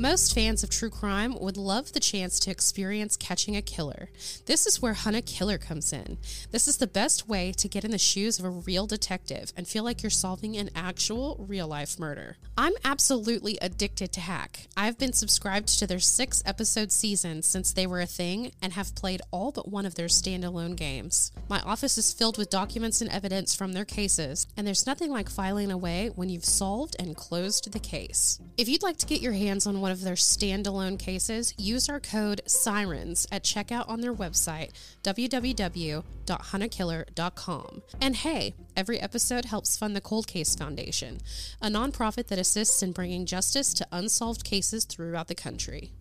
Most fans of true crime would love the chance to experience catching a killer. This is where Hunt a Killer comes in. This is the best way to get in the shoes of a real detective and feel like you're solving an actual real life murder. I'm absolutely addicted to Hack. I've been subscribed to their six episode season since they were a thing and have played all but one of their standalone games. My office is filled with documents and evidence from their cases, and there's nothing like filing away when you've solved and closed the case. If you'd like to get your hands on one of their standalone cases, use our code SIRENS at checkout on their website, www.huntakiller.com. And hey, every episode helps fund the Cold Case Foundation, a nonprofit that assists in bringing justice to unsolved cases throughout the country.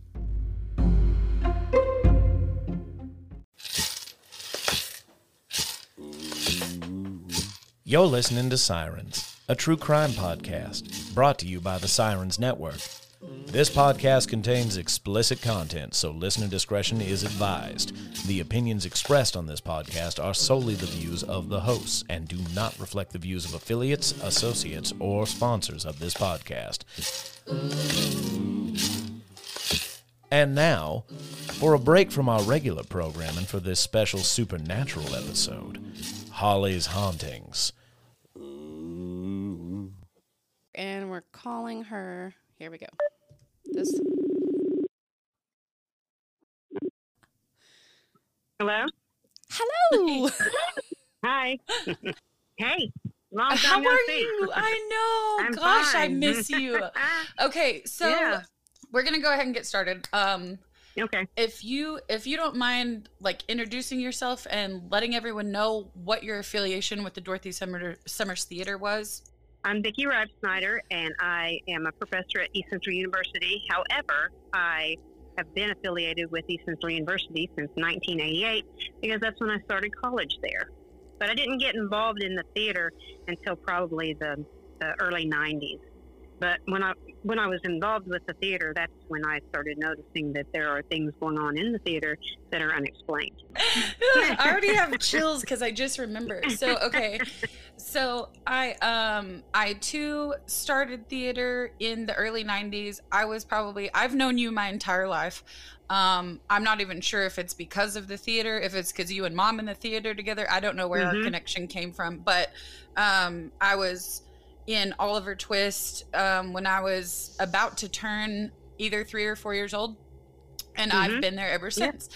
You're listening to Sirens, a true crime podcast brought to you by the Sirens Network. This podcast contains explicit content, so listener discretion is advised. The opinions expressed on this podcast are solely the views of the hosts and do not reflect the views of affiliates, associates, or sponsors of this podcast. And now, for a break from our regular programming for this special supernatural episode Holly's Hauntings. And we're calling her. Here we go. This. Hello. Hello. Hi. hey. Long time How no are see. you? I know. I'm Gosh, I miss you. Okay, so Yeah. we're gonna go ahead and get started. Um, okay. if you if you don't mind, like introducing yourself and letting everyone know what your affiliation with the Dorothy Summer, Summers Theater was. I'm Vicki Rod Snyder, and I am a professor at East Central University. However, I have been affiliated with East Central University since 1988 because that's when I started college there. But I didn't get involved in the theater until probably the, the early 90s. But when I when I was involved with the theater, that's when I started noticing that there are things going on in the theater that are unexplained. I already have chills because I just remember. So okay, so I um I too started theater in the early '90s. I was probably I've known you my entire life. Um, I'm not even sure if it's because of the theater, if it's because you and mom in the theater together. I don't know where our Mhm. connection came from, but um, I was in Oliver Twist um, when I was about to turn either three or four years old, and I've Mhm. been there ever Yeah. since.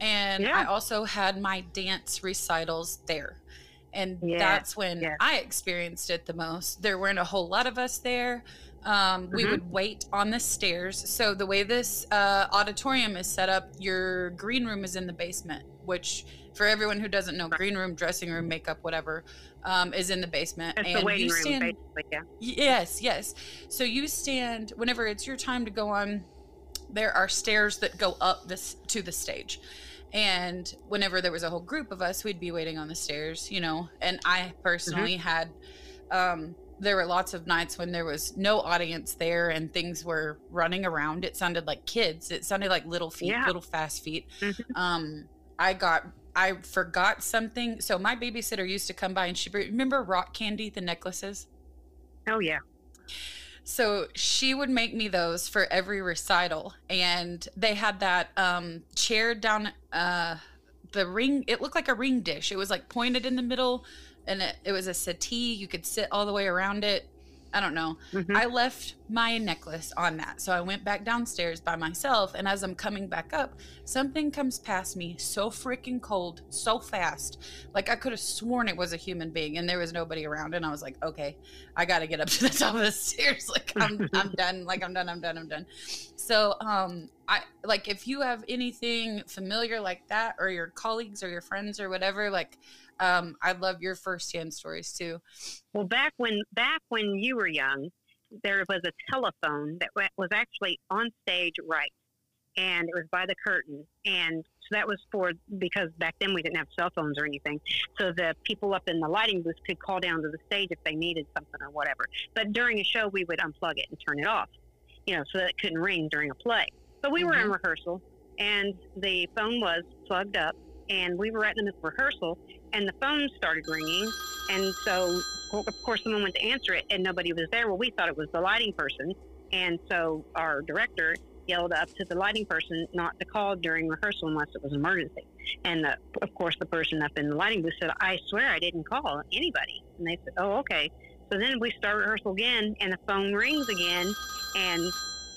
And Yeah. I also had my dance recitals there. And Yeah, that's when yeah. I experienced it the most. There weren't a whole lot of us there. Um, We Mhm. would wait on the stairs. So, the way this uh, auditorium is set up, your green room is in the basement, which, for everyone who doesn't know, green room, dressing room, makeup, whatever, um, is in the basement. That's and the waiting you room, stand, basically. Yeah. Yes, yes. So you stand whenever it's your time to go on. There are stairs that go up this to the stage, and whenever there was a whole group of us, we'd be waiting on the stairs, you know. And I personally had, um, there were lots of nights when there was no audience there and things were running around. It sounded like kids. It sounded like little feet, Yeah. little fast feet. Mhm. Um, I got. I forgot something. So my babysitter used to come by and she remember rock candy, the necklaces. Oh yeah. So she would make me those for every recital, and they had that um, chair down uh, the ring. It looked like a ring dish. It was like pointed in the middle, and it, it was a settee. You could sit all the way around it. I don't know. Mhm. I left my necklace on that, so I went back downstairs by myself. And as I'm coming back up, something comes past me so freaking cold, so fast. Like I could have sworn it was a human being, and there was nobody around. And I was like, okay, I got to get up to the top of the stairs. Like I'm, I'm done. Like I'm done. I'm done. I'm done. So, um, I like if you have anything familiar like that, or your colleagues or your friends or whatever, like, um, I'd love your firsthand stories too. Well, back when back when you were young, there was a telephone that was actually on stage right, and it was by the curtain, and so that was for because back then we didn't have cell phones or anything, so the people up in the lighting booth could call down to the stage if they needed something or whatever. But during a show, we would unplug it and turn it off, you know, so that it couldn't ring during a play. But we were in rehearsal, and the phone was plugged up, and we were at the rehearsal, and the phone started ringing, and so of course someone went to answer it and nobody was there well we thought it was the lighting person And so our director yelled up to the lighting person not to call during rehearsal unless it was an emergency. And the, of course, the person up in the lighting booth said, I swear I didn't call anybody. And they said, Oh, okay. So then we start rehearsal again, and the phone rings again, and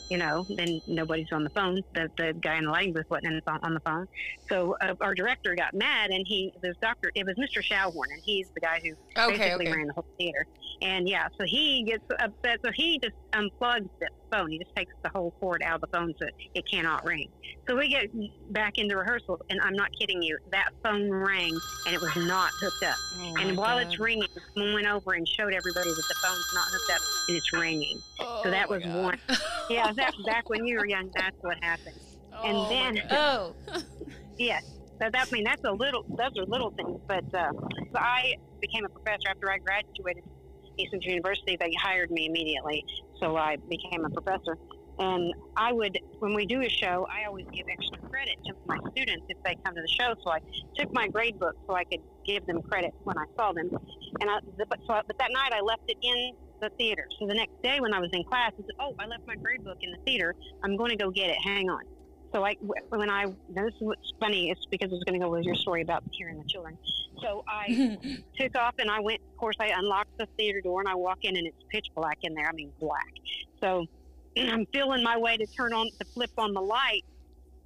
you know, then nobody's on the phone. The, the guy in the lighting booth wasn't on the phone. So uh, our director got mad, and he, this doctor, it was Mr. Schauhorn, and he's the guy who Okay, basically okay. ran the whole theater. And yeah, so he gets upset. So he just unplugs the phone. He just takes the whole cord out of the phone so it cannot ring. So we get back into rehearsal, and I'm not kidding you. That phone rang, and it was not hooked up. Oh and while God. it's ringing, someone went over and showed everybody that the phone's not hooked up and it's ringing. Oh so that was God. one. Yeah, that back when you were young, that's what happened. and Oh my then- Oh, Yes. So that I mean that's a little those are little things, but uh, so I became a professor after I graduated Eastern University. They hired me immediately, so I became a professor. And I would, when we do a show, I always give extra credit to my students if they come to the show. So I took my grade book so I could give them credit when I saw them. And I, but so, I, but that night I left it in the theater. So the next day when I was in class, I said, "Oh, I left my grade book in the theater. I'm going to go get it. Hang on." So I, when I, this is what's funny. It's because it's going to go with your story about hearing the children. So I took off and I went. Of course, I unlocked the theater door and I walk in and it's pitch black in there. I mean, black. So I'm feeling my way to turn on to flip on the light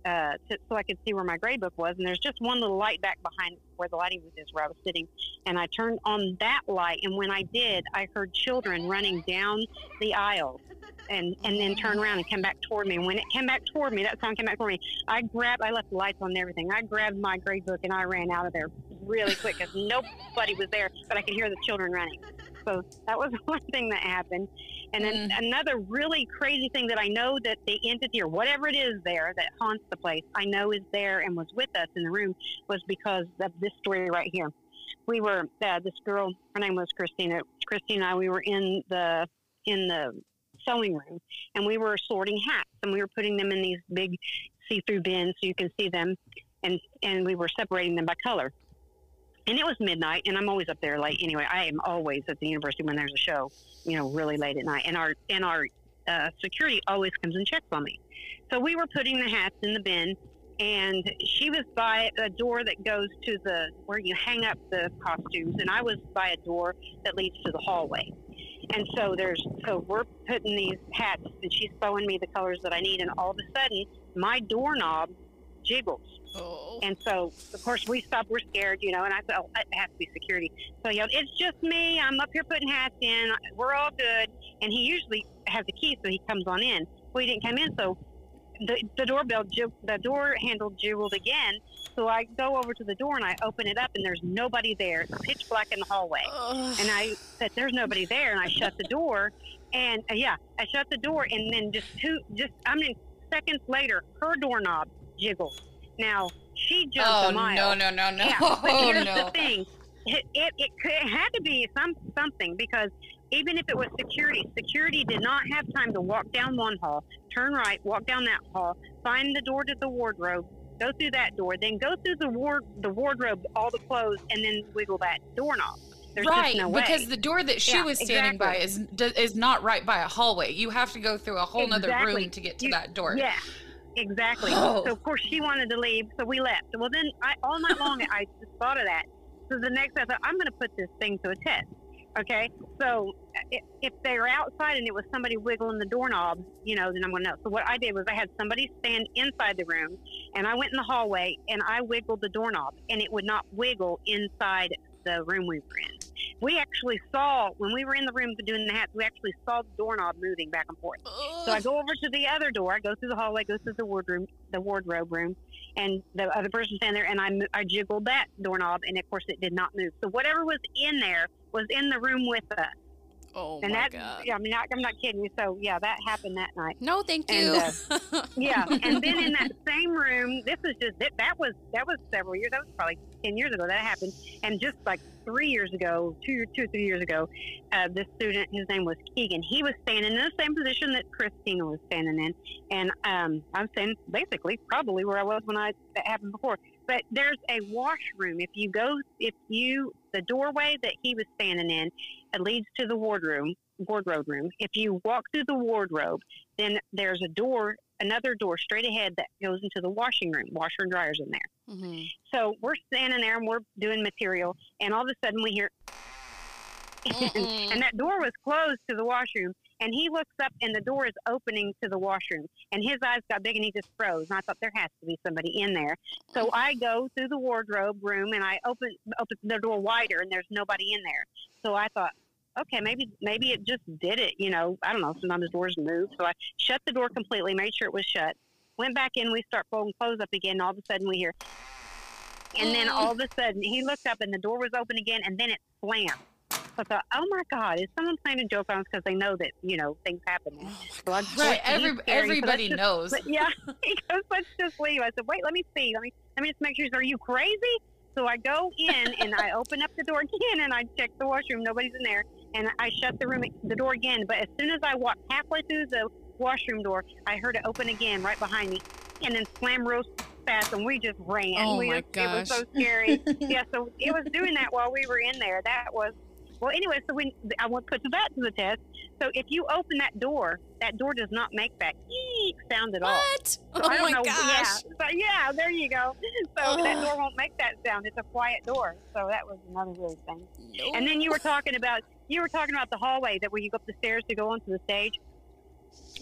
uh, to, so I could see where my grade book was. And there's just one little light back behind where the lighting booth is, where I was sitting. And I turned on that light, and when I did, I heard children running down the aisle. And, and then turn around and come back toward me. And when it came back toward me, that sound came back toward me. I grabbed, I left the lights on and everything. I grabbed my grade book and I ran out of there really quick because nobody was there, but I could hear the children running. So that was one thing that happened. And then another really crazy thing that I know that the entity or whatever it is there that haunts the place, I know is there and was with us in the room was because of this story right here. We were uh, this girl. Her name was Christina. Christina and I. We were in the in the sewing room, and we were sorting hats, and we were putting them in these big see-through bins so you can see them, and and we were separating them by color. And it was midnight, and I'm always up there late anyway. I am always at the university when there's a show, you know, really late at night. And our and our uh, security always comes and checks on me. So we were putting the hats in the bin, and she was by a door that goes to the where you hang up the costumes, and I was by a door that leads to the hallway. And so there's so we're putting these hats, and she's sewing me the colors that I need, and all of a sudden my doorknob jiggles. Oh. And so, of course, we stop. We're scared, you know. And I said, "Oh, it has to be security." So I yelled, "It's just me. I'm up here putting hats in. We're all good." And he usually has a key, so he comes on in. Well, he didn't come in, so the, the doorbell, the door handle jiggled again. So I go over to the door and I open it up, and there's nobody there. It's pitch black in the hallway. Ugh. And I said, "There's nobody there," and I shut the door. And uh, yeah, I shut the door, and then just two, just I mean, seconds later, her doorknob jiggled. Now she jumped oh a mile. no, no, no, no! Yeah, but oh here's no! the thing: it, it, it, could, it had to be some something because even if it was security, security did not have time to walk down one hall, turn right, walk down that hall, find the door to the wardrobe, go through that door, then go through the ward the wardrobe, all the clothes, and then wiggle that doorknob. There's right, just no way. because the door that she Yeah, was standing by is do- is not right by a hallway. You have to go through a whole nother Exactly. room to get to You- that door. Yeah, exactly. Oh. So of course she wanted to leave, so we left. Well, then I, all night long I just thought of that. So the next I thought I'm going to put this thing to a test. Okay, so if, if they were outside and it was somebody wiggling the doorknob, you know, then I'm going to know. So what I did was I had somebody stand inside the room, and I went in the hallway and I wiggled the doorknob, and it would not wiggle inside the room we were in. We actually saw when we were in the room doing the hats, we actually saw the doorknob moving back and forth. So I go over to the other door. I go through the hallway, go through the wardrobe, the wardrobe room, and the other person standing there, and I I jiggled that doorknob, and of course it did not move. So whatever was in there was in the room with us, oh and my that god. yeah, I mean not, I'm not kidding you. So yeah, that happened that night. No, thank And, you. uh, Yeah, and then in that same room, this is just that, that was that was several years. That was probably ten years ago that happened, and just like three years ago, two two three years ago, uh, this student, his name was Keegan. He was standing in the same position that Christina was standing in, and um, I'm saying basically probably where I was when I that happened before. But there's a washroom. If you go, if you the doorway that he was standing in it leads to the wardroom, wardrobe room. If you walk through the wardrobe, then there's a door, another door straight ahead that goes into the washing room. Washer and dryers in there. hmm So we're standing there and we're doing material, and all of a sudden we hear, and that door was closed to the washroom. And he looks up, and the door is opening to the washroom. And his eyes got big, and he just froze. And I thought there has to be somebody in there. So I go through the wardrobe room, and I open open the door wider, and there's nobody in there. So I thought, okay, maybe maybe it just did it. You know, I don't know. Sometimes doors move. So I shut the door completely, made sure it was shut. Went back in. We start folding clothes up again. And all of a sudden, we hear, and then all of a sudden, he looked up, and the door was open again, and then it slammed. So I thought, oh my God, is someone playing a joke on us because they know that you know things happen. Oh So I my just- gosh. Right. Every, so everybody just- knows. But yeah, he goes, let's just leave. I said, wait, let me see. Let me let me just make sure. Are you crazy? So I go in and I open up the door again and I check the washroom. Nobody's in there. And I shut the room the door again. But as soon as I walked halfway through the washroom door, I heard it open again right behind me, and then slam real fast, and we just ran. Oh we my just, It was so scary. yeah, so it was doing that while we were in there. That was well. Anyway, so we I want to put that to the test. So if you open that door, that door does not make that eek sound at all. What? So Oh I don't my know. gosh. Yeah. So yeah, there you go. So that oh. door won't make that sound. It's a quiet door. So that was another weird thing. Nope. And then you were talking about you were talking about the hallway that where you go up the stairs to go onto the stage.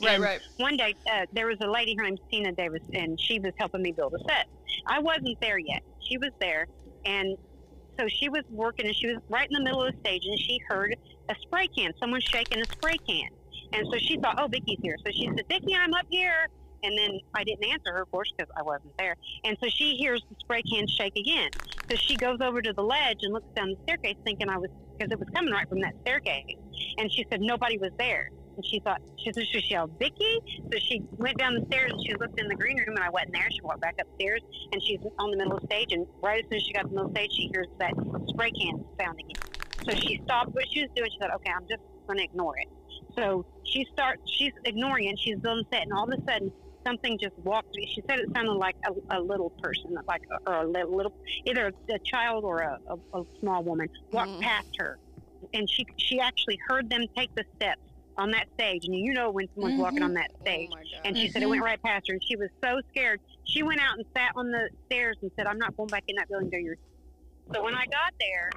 right, And right. One day uh, there was a lady. Her name's Tina Davis, and she was helping me build a set. I wasn't there yet. She was there, and so she was working, and she was right in the middle of the stage, and she heard a spray can. Someone shaking a spray can, and so she thought, "Oh, Vicky's here." So she said, "Vicky, I'm up here." And then I didn't answer her, of course, because I wasn't there. And so she hears the spray can shake again. So she goes over to the ledge and looks down the staircase, thinking I was because it was coming right from that staircase. And she said nobody was there. And she thought she so she yelled Vicky. So she went down the stairs and she looked in the green room, and I wasn't there. She walked back upstairs, and she's on the middle of stage. And right as soon as she got to the middle of stage, she hears that spray can sound again. So she stopped what she was doing. She thought, okay, I'm just going to ignore it. So she starts, she's ignoring it. She's building set, and all of a sudden, something just walked. She said it sounded like a, a little person, like or a little, either a, child or a, a, a small woman walked Mhm. past her, and she she actually heard them take the steps on that stage. And you know when someone's walking Mhm. on that Oh stage. gosh. And she said it went right past her, and she was so scared. She went out and sat on the stairs and said, "I'm not going back in that building till you're." So when I got there,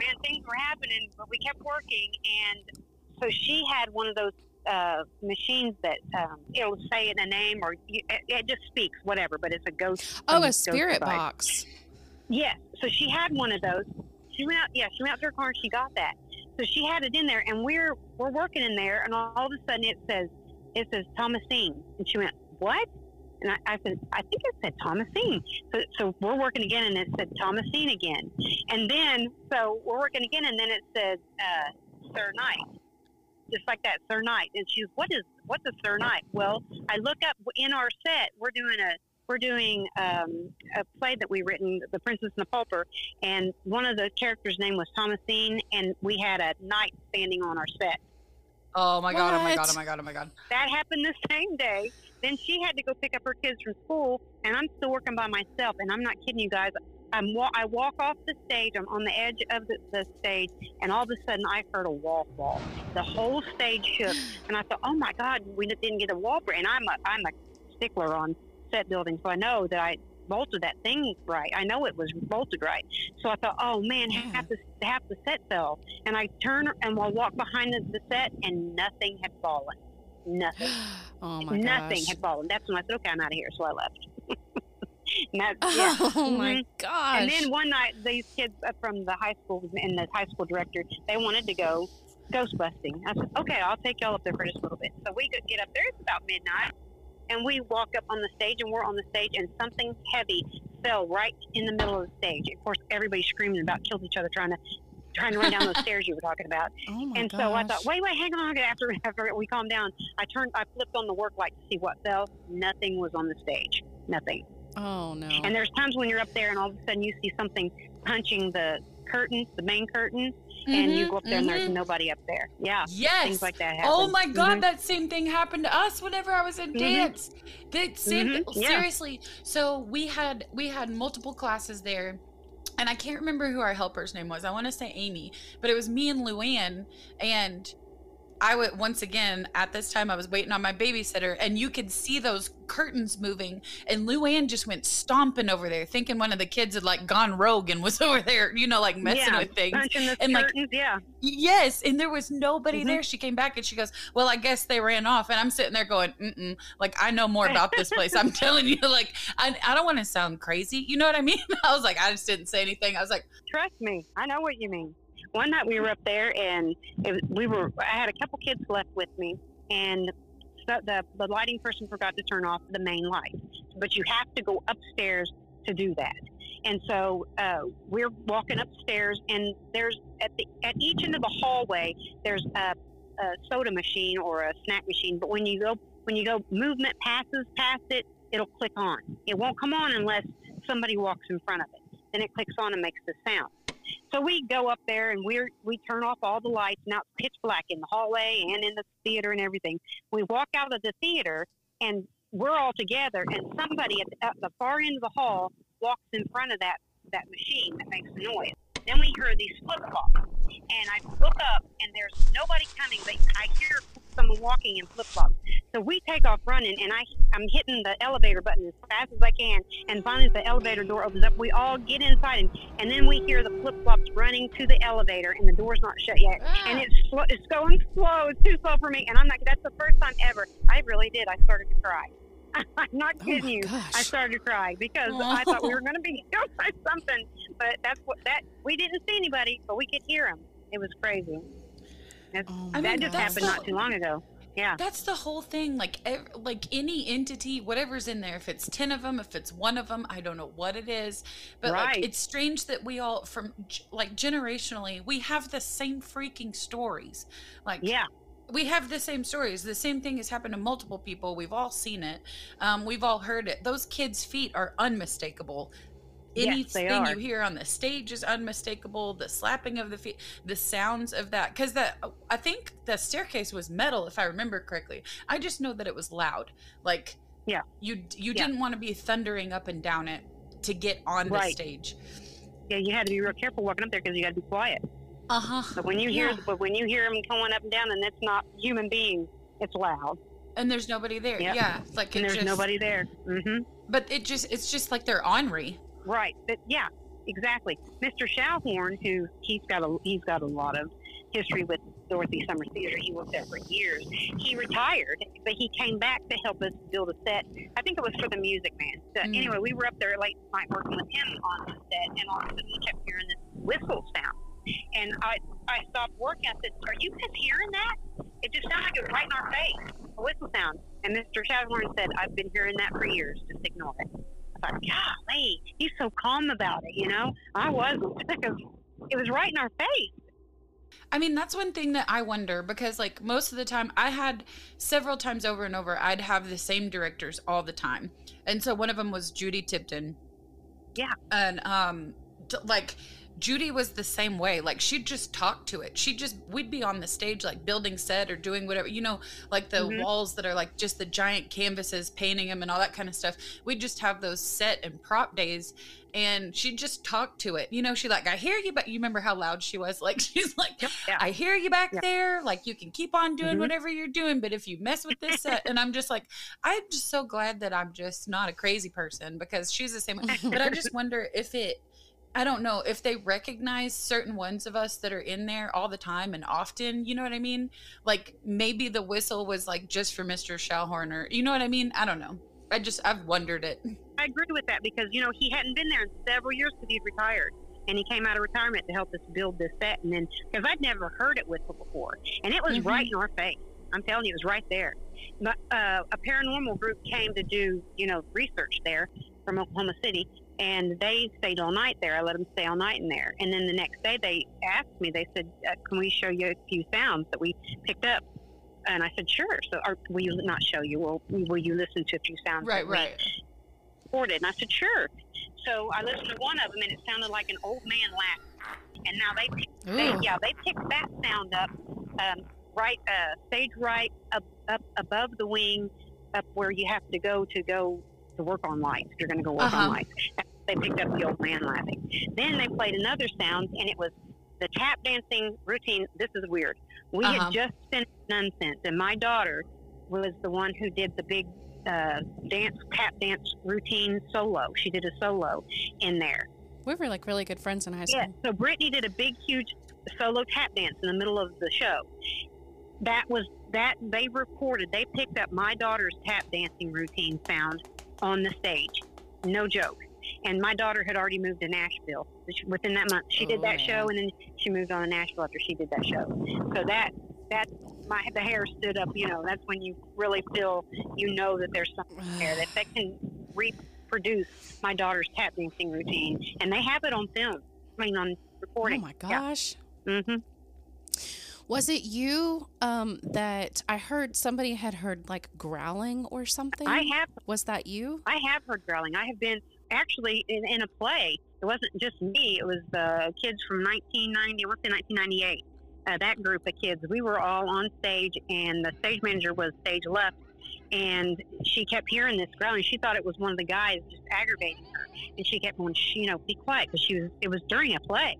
man, things were happening, but we kept working, and so she had one of those uh, machines that um, it'll say in a name or you, it, it just speaks whatever, but it's a ghost. Oh, a spirit box. Yes. So she had one of those. She went out. Yeah, she went out to her car and she got that. So she had it in there, and we're we're working in there, and all, all of a sudden it says it says Thomasine, and she went what? And I, I said I think it said Thomasine. So so we're working again, and it said Thomasine again, and then so we're working again, and then it said uh, Sir Knight, just like that Sir Knight. And she's what is what's a Sir Knight? Well, I look up in our set. We're doing a we're doing um, a play that we written, The Princess and the Pauper, and one of the characters' name was Thomasine, and we had a knight standing on our set. Oh my god, oh my god, oh my god, oh my god. That happened the same day. Then she had to go pick up her kids from school, and I'm still working by myself. And I'm not kidding you guys. I'm wa- I walk off the stage. I'm on the edge of the, the stage, and all of a sudden I heard a wall fall. The whole stage shook, and I thought, "Oh my God, we didn't get a wall break." And I'm a I'm a stickler on set building, so I know that I bolted that thing right. I know it was bolted right. So I thought, "Oh man, half the half the set fell." And I turn and I walk behind the, the set, and nothing had fallen. Nothing. Oh my Nothing gosh. had fallen. That's when I said, okay, I'm out of here. So I left. and yeah. Oh my Mhm. gosh. And then one night, these kids uh, from the high school and the high school director, they wanted to go ghost busting. I said, okay, I'll take y'all up there for just a little bit. So we could get up there. It's about midnight. And we walk up on the stage, and we're on the stage, and something heavy fell right in the middle of the stage. Of course, everybody's screaming about killed each other trying to trying to run down those stairs you were talking about. oh And gosh. so I thought, wait, wait, hang on. After after we calmed down, I turned, I flipped on the work light to see what fell. Nothing was on the stage. Nothing. Oh no. And there's times when you're up there, and all of a sudden you see something punching the curtain, the main curtain, and you Mhm, go up there, and there's mhm. nobody up there. Yeah, Yes. things like that happen. Oh my god, Mhm. that same thing happened to us whenever I was in Mhm. dance. That same yeah. seriously. So we had we had multiple classes there and I can't remember who our helper's name was. I want to say Amy, but it was me and Luann, and I would once again at this time I was waiting on my babysitter, and you could see those curtains moving, and Luann just went stomping over there, thinking one of the kids had like gone rogue and was over there, you know, like messing yeah, with things. and, like, curtains, yeah. Yes, and there was nobody Mhm. there. She came back and she goes, "Well, I guess they ran off." And I'm sitting there going, Mm-mm. "Like I know more about this place." I'm telling you, like I, I don't want to sound crazy. You know what I mean? I was like, I just didn't say anything. I was like, Trust me, I know what you mean. One night we were up there, and it we were. I had a couple kids left with me, and so the the lighting person forgot to turn off the main light. But you have to go upstairs to do that. And so uh, we're walking upstairs, and there's at the at each end of the hallway there's a, a soda machine or a snack machine. But when you go when you go movement passes past it, it'll click on. It won't come on unless somebody walks in front of it. Then it clicks on and makes the sound. So we go up there and we we turn off all the lights. Now it's pitch black in the hallway and in the theater and everything. We walk out of the theater and we're all together, and somebody at the, at the far end of the hall walks in front of that that machine that makes the noise. Then we hear these flip flops, and I look up and there's nobody coming, but I hear someone walking in flip flops. So we take off running, and I I'm hitting the elevator button as fast as I can, and finally the elevator door opens up. We all get inside, and, and then we hear the flip flops running to the elevator, and the door's not shut yet, ah. and it's slow, it's going slow. It's too slow for me, and I'm like, That's the first time ever. I really did. I started to cry. I'm not Oh kidding my you. gosh. I started to cry because I thought we were going to be killed by something. But that's what that we didn't see anybody, but we could hear them. It was crazy. Oh that mean, just that's happened the- not too long ago. Yeah. That's the whole thing. Like, ev- like any entity, whatever's in there, if it's ten of them, if it's one of them, I don't know what it is, but Right. like, it's strange that we all, from like generationally, we have the same freaking stories. Like, Yeah. we have the same stories. The same thing has happened to multiple people. We've all seen it. Um, we've all heard it. Those kids' feet are unmistakable. Yes, Anything are. you hear on the stage is unmistakable. The slapping of the feet, the sounds of that, because that I think the staircase was metal, if I remember correctly. I just know that it was loud. Like, Yeah. you you Yeah. didn't want to be thundering up and down it to get on the stage. Yeah, you had to be real careful walking up there because you got to be quiet. Uh huh. But when you hear, Yeah. but when you hear them going up and down, and it's not human beings, it's loud, And there's nobody there. Yep. Yeah, it's like and there's just, nobody there. mm-hmm. But it just it's just like they're ornery. Right. But yeah, exactly. Mr. Schauhorn, who he's got a he's got a lot of history with Dorothy Summers Theater. He worked there for years. He retired, but he came back to help us build a set. I think it was for the Music Man. So Mm. Anyway, we were up there late night working with him on the set, and all of a sudden we kept hearing this whistle sound. And I I stopped working. I said, "Are you guys hearing that? It just sounded like it was right in our face, a whistle sound." And Mr. Schauhorn said, "I've been hearing that for years. Just ignore it." Thought, golly, he's so calm about it, you know? I wasn't because it was right in our face. I mean, that's one thing that I wonder because, like, most of the time, I had several times over and over, I'd have the same directors all the time. And so one of them was Judy Tipton. Yeah. And, um, like, Judy was the same way. Like, she'd just talk to it. She'd just, we'd be on the stage, like, building set or doing whatever, you know, like the Mhm. walls that are like just the giant canvases, painting them and all that kind of stuff. We'd just have those set and prop days and she'd just talk to it. You know, she like, I hear you, but you remember how loud she was? Like, she's like, Yeah. I hear you back Yeah. there. Like you can keep on doing Mhm. whatever you're doing, but if you mess with this set, and I'm just like, I'm just so glad that I'm just not a crazy person because she's the same. But I just wonder if it, I don't know if they recognize certain ones of us that are in there all the time and often. You know what I mean? Like maybe the whistle was like just for Mr. Schallhorn or you know what I mean? I don't know. I just I've wondered it. I agree with that because, you know, he hadn't been there in several years because he'd retired. And he came out of retirement to help us build this set. And then, because I'd never heard it whistle before. And it was Mhm. right in our face. I'm telling you, it was right there. But uh, a paranormal group came to do, you know, research there from Oklahoma City. And they stayed all night there. I let them stay all night in there. And then the next day, they asked me, they said, uh, Can we show you a few sounds that we picked up? And I said, Sure. So, or will you not show you? Will, will you listen to a few sounds? Right, that we right. recorded? And I said, Sure. So I listened to one of them, and it sounded like an old man laughing. And now they, picked, they yeah, they picked that sound up, um, right, uh, stage right up, up above the wing, up where you have to go to go to work on lights. If you're going to go work Uh-huh. on lights, they picked up the old man laughing. Then they played another sound, and it was the tap dancing routine. This is weird. We Uh-huh. had just finished Nunsense, and my daughter was the one who did the big uh, dance tap dance routine solo. She did a solo in there. We were like really good friends in high school. Yeah. So Brittany did a big, huge solo tap dance in the middle of the show. That was that they recorded. They picked up my daughter's tap dancing routine sound on the stage. No joke. And my daughter had already moved to Nashville within that month. She did Oh, that man. show, and then she moved on to Nashville after she did that show. So that that my the hair stood up. You know, that's when you really feel you know that there's something there that they can reproduce my daughter's tap dancing routine, and they have it on film. I mean, on recording. Oh my gosh. Mm hmm Was it you um, that I heard somebody had heard like growling or something? I have Was that you? I have heard growling. I have been actually in, in a play. It wasn't just me. It was the kids from 1990. What's in 1998? Uh, that group of kids. We were all on stage, and the stage manager was stage left, and she kept hearing this growling. She thought it was one of the guys just aggravating her, and she kept going, "Shh, you know, be quiet, because she was. It was during a play,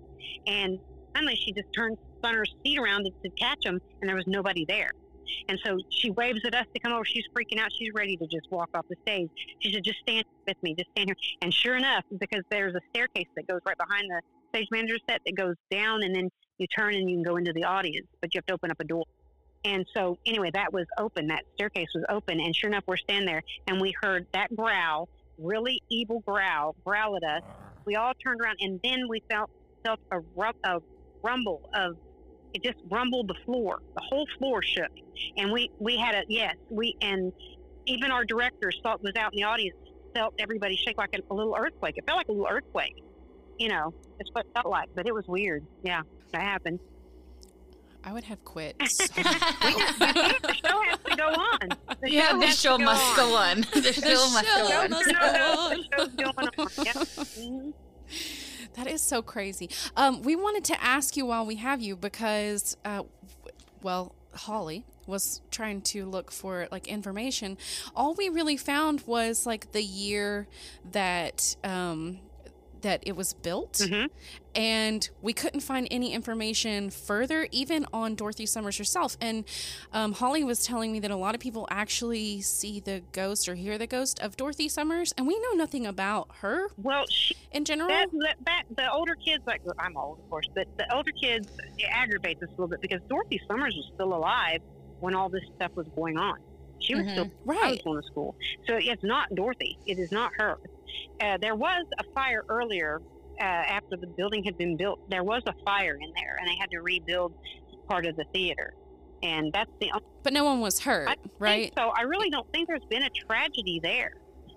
and finally she just turned, spun her seat around to, to catch him, and there was nobody there. And so she waves at us to come over. She's freaking out. She's ready to just walk off the stage. She said, just stand with me. Just stand here. And sure enough, because there's a staircase that goes right behind the stage manager set that goes down and then you turn and you can go into the audience, but you have to open up a door. And so anyway, that was open. That staircase was open. And sure enough, we're standing there and we heard that growl, really evil growl, growl at us. We all turned around and then we felt, felt a, a rumble of it just rumbled the floor. The whole floor shook, and we we had a yes. We and even our directors Salt was out in the audience. Felt everybody shake like a, a little earthquake. It felt like a little earthquake. You know, that's what it felt like. But it was weird. Yeah, that happened. I would have quit. so- the show has to go on. The yeah, show the show to must go on. The show must go on. must go no, on. the show's going on. Yep. Mhm. That is so crazy. Um, we wanted to ask you while we have you because, uh, well, Holly was trying to look for like information. All we really found was like the year that um, that it was built, Mhm. and we couldn't find any information further, even on Dorothy Summers herself. And um, Holly was telling me that a lot of people actually see the ghost or hear the ghost of Dorothy Summers, and we know nothing about her Well, she in general. that, that, that the older kids like I'm old of course, but the older kids it aggravates us a little bit because Dorothy Summers was still alive when all this stuff was going on. She was Mhm. still Right. going to school, so it's not Dorothy. It is not her. Uh, there was a fire earlier uh, after the building had been built. There was a fire in there, and they had to rebuild part of the theater. And that's the only But no one was hurt, I right? so. I really don't think there's been a tragedy there.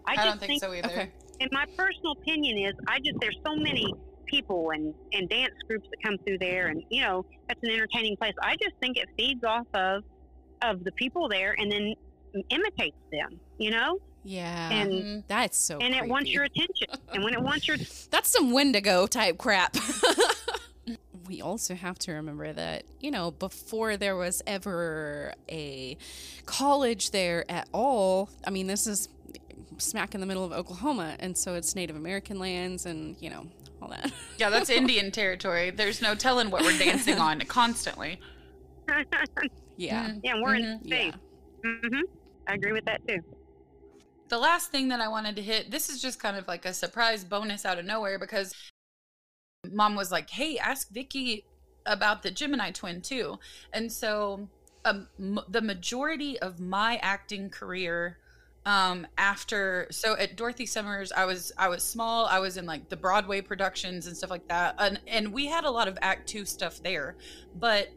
I, I just don't think so either. Okay. and my personal opinion is I just there's so many people and and dance groups that come through there and you know that's an entertaining place. I just think it feeds off of of the people there and then imitates them, you know, Yeah. and Mhm. that's so and it wants your attention. and when it wants your That's some Wendigo type crap. we also have to remember that, you know, before there was ever a college there at all, I mean, this is smack in the middle of Oklahoma, and so it's Native American lands and, you know, all that. Yeah, that's Indian territory. There's no telling what we're dancing on constantly. yeah. yeah, we're in Mhm. Yeah. space. hmm I agree with that too. The last thing that I wanted to hit, this is just kind of like a surprise bonus out of nowhere because mom was like, "Hey, ask Vicky about the Gemini twin too." And so um, m- the majority of my acting career um after so at Dorothy Summers I was I was small I was in like the Broadway productions and stuff like that and and we had a lot of act 2 stuff there but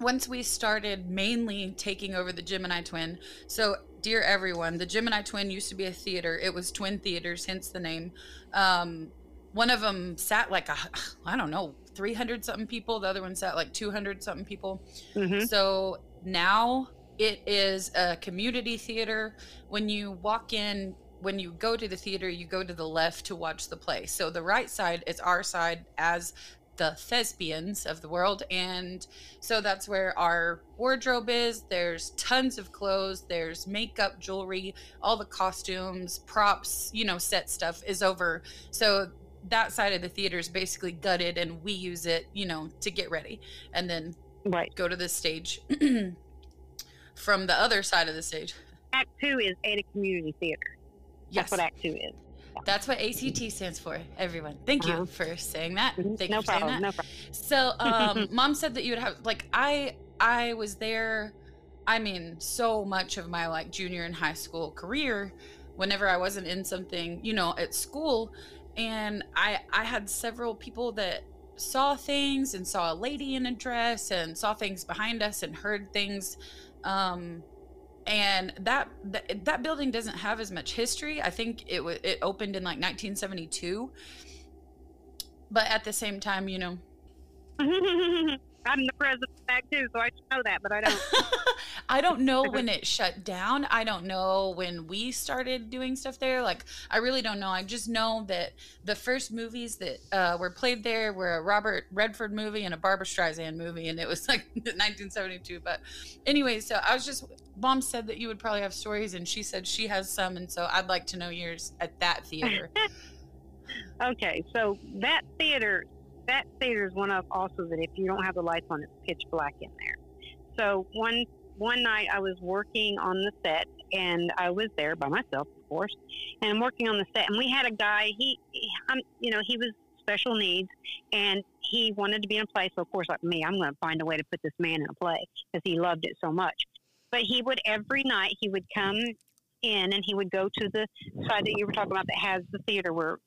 once we started mainly taking over the Gemini twin so dear everyone the Gemini twin used to be a theater. It was twin theaters hence the name. Um one of them sat like a I don't know 300 something people. The other one sat like 200 something people. Hmm so now it is a community theater. When you walk in, when you go to the theater, you go to the left to watch the play. So the right side is our side as the thespians of the world and so that's where our wardrobe is there's tons of clothes there's makeup jewelry all the costumes props you know set stuff is over so that side of the theater is basically gutted and we use it you know to get ready and then Right. go to the stage from the other side of the stage Act two is at a Community Theater. yes That's what Act two is. That's what act stands for everyone thank you Uh-huh. for saying that Mhm. thank no you for saying problem. that No problem. So, um, mom said that you would have like I I was there. I mean, so much of my like junior and high school career, whenever I wasn't in something, you know, at school, and I I had several people that saw things and saw a lady in a dress and saw things behind us and heard things. Um, and that, that building doesn't have as much history. I think it wa it opened in like 1972. But at the same time, you know, I'm the president of Act two, so I should know that, but I don't. I don't know when it shut down. I don't know when we started doing stuff there. Like, I really don't know. I just know that the first movies that uh, were played there were a Robert Redford movie and a Barbra Streisand movie, and it was like 1972. But anyway, so I was just, mom said that you would probably have stories, and she said she has some, and so I'd like to know yours at that theater. Okay, so that theater, that theater is one of also that if you don't have the lights on, it's pitch black in there. So one one night I was working on the set, and I was there by myself, of course, and I'm working on the set, and we had a guy. He, I'm, you know, he was special needs, and he wanted to be in a play. So of course, like me, I'm going to find a way to put this man in a play because he loved it so much. But he would every night he would come in and he would go to the side that you were talking about that has the theater where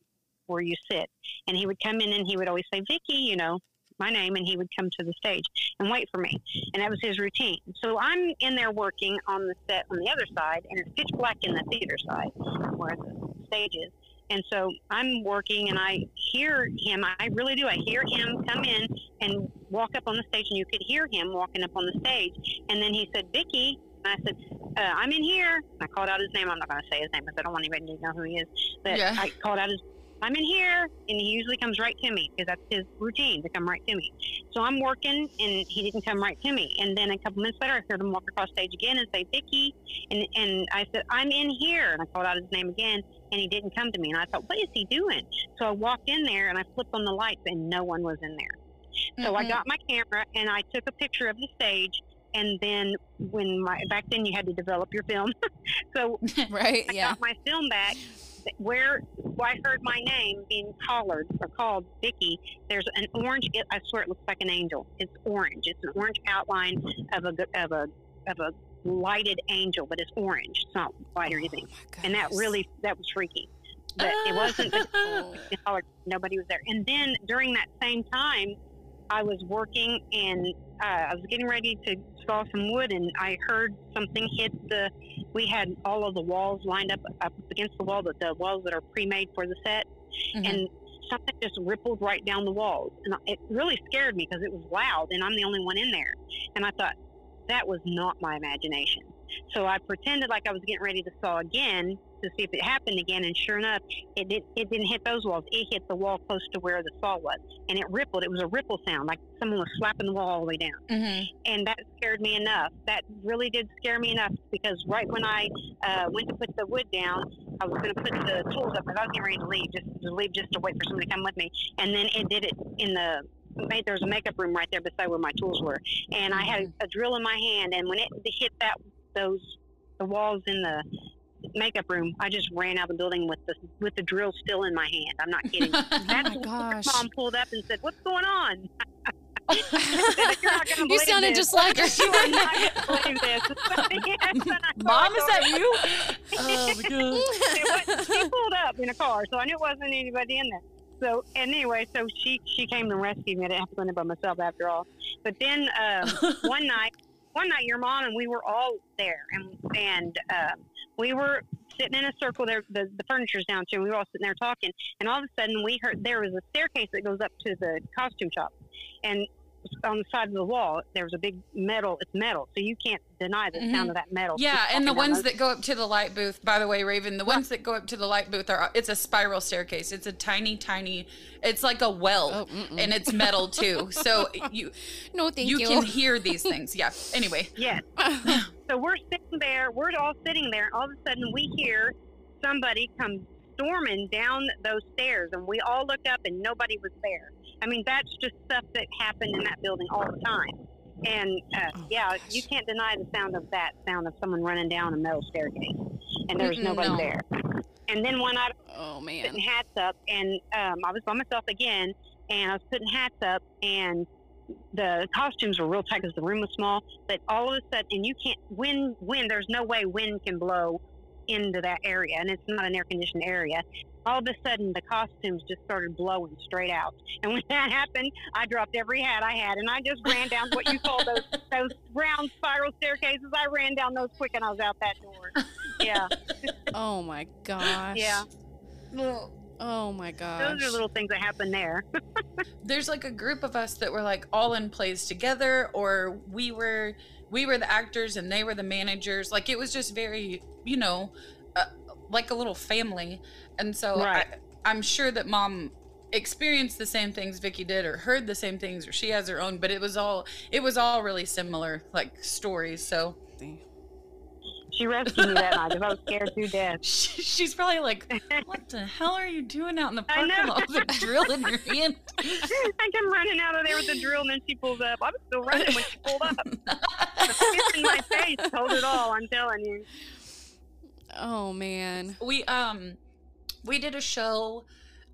where you sit. And he would come in and he would always say, Vicky, you know, my name, and he would come to the stage and wait for me. And that was his routine. So I'm in there working on the set on the other side, and it's pitch black in the theater side where the stage is. And so I'm working and I hear him. I really do. I hear him come in and walk up on the stage, and you could hear him walking up on the stage. And then he said, Vicky. And I said, uh, I'm in here. And I called out his name. I'm not going to say his name because I don't want anybody to know who he is. But Yeah. I called out his I'm in here, and he usually comes right to me because that's his routine to come right to me. So I'm working, and he didn't come right to me. And then a couple minutes later, I heard him walk across stage again and say, "Vicky," and and I said, "I'm in here," and I called out his name again, and he didn't come to me. And I thought, "What is he doing?" So I walked in there, and I flipped on the lights, and no one was in there. So I Mhm. got my camera, and I took a picture of the stage. And then when my back then you had to develop your film, so Right? I Yeah. got my film back where I heard my name being collared or called Vicky. There's an orange. It, I swear it looks like an angel. It's orange. It's an orange outline of a of a of a lighted angel, but it's orange. It's not white or anything. And that really that was freaky. But it wasn't. Oh. Nobody was there. And then during that same time, I was working and uh, I was getting ready to saw some wood, and I heard something hit the. We had all of the walls lined up up against the wall, but the walls that are pre-made for the set, Mhm. and something just rippled right down the walls, and it really scared me because it was loud, and I'm the only one in there, and I thought that was not my imagination. So I pretended like I was getting ready to saw again to see if it happened again, and sure enough, it did. It didn't hit those walls. It hit the wall close to where the saw was, and it rippled. It was a ripple sound, like someone was slapping the wall all the way down Mhm. and that scared me enough. That really did scare me enough because right when I uh, went to put the wood down, I was going to put the tools up because I was getting ready to leave, just to leave, just to wait for somebody to come with me. And then it did it in the made there was a makeup room right there beside where my tools were, and I had a drill in my hand, and when it hit that those the walls in the makeup room, I just ran out of the building with the with the drill still in my hand. I'm not kidding. Oh That's my when gosh. Mom pulled up and said, "What's going on?" You're gonna you sounded this. just like her. You are not going to believe this. Yes, Mom, is that you? Oh, my God. Was- she pulled up in a car, so I knew it wasn't anybody in there. So, anyway, so she she came and rescued me. I didn't have to go in there by myself after all. But then um, one night, one night, your mom and we were all there, and and um, we were sitting in a circle there. The, the furniture's down too. And we were all sitting there talking, and all of a sudden we heard there was a staircase that goes up to the costume shop, and on the side of the wall. There's a big metal. It's metal, so you can't deny the sound Mhm. of that metal. Yeah, and the ones those- that go up to the light booth, by the way, Raven, the ones that go up to the light booth are it's a spiral staircase. It's a tiny, tiny it's like a well Oh, and it's metal too. So you No, thank you you. can hear these things. Yeah. Anyway. Yes. So we're sitting there, we're all sitting there, all of a sudden we hear somebody come storming down those stairs, and we all look up and nobody was there. I mean, that's just stuff that happened in that building all the time. And uh, Oh, yeah, gosh. you can't deny the sound of that sound of someone running down a metal staircase, and there was nobody no. there. And then one night oh man. putting hats up, and um, I was by myself again, and I was putting hats up, and the costumes were real tight because the room was small. But all of a sudden, and you can't wind, wind. There's no way wind can blow into that area, and it's not an air conditioned area. All of a sudden, the costumes just started blowing straight out, and when that happened, I dropped every hat I had, and I just ran down what you call those those round spiral staircases. I ran down those quick, and I was out that door. Yeah, Oh my gosh. yeah. Oh my gosh. Those are little things that happen there. there's like a group of us that were like all in plays together or we were we were the actors and they were the managers like it was just very you know like a little family and so Right. I, i'm sure that mom experienced the same things Vickie did or heard the same things or she has her own but it was all it was all really similar like stories so She rescued me that night because I was scared to death. she, she's probably like what the hell are you doing out in the parking lot with a drill in your hand I come running out of there with the drill, and then she pulls up. I was still running when she pulled up. The fist in my face told it all. I'm telling you. Oh man. we um we did a show.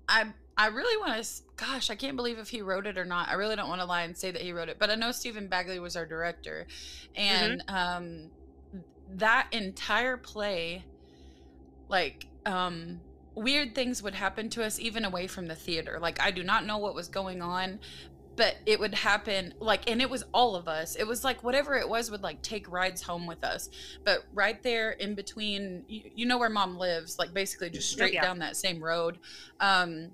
I i really want to gosh i can't believe if he wrote it or not. I really don't want to lie and say that he wrote it but i know stephen bagley was our director. And um that entire play like um weird things would happen to us even away from the theater. Like i do not know what was going on but it would happen like and it was all of us. It was like whatever it was would like take rides home with us. But right there in between you, you know where mom lives like basically just straight Yeah. down that same road. Um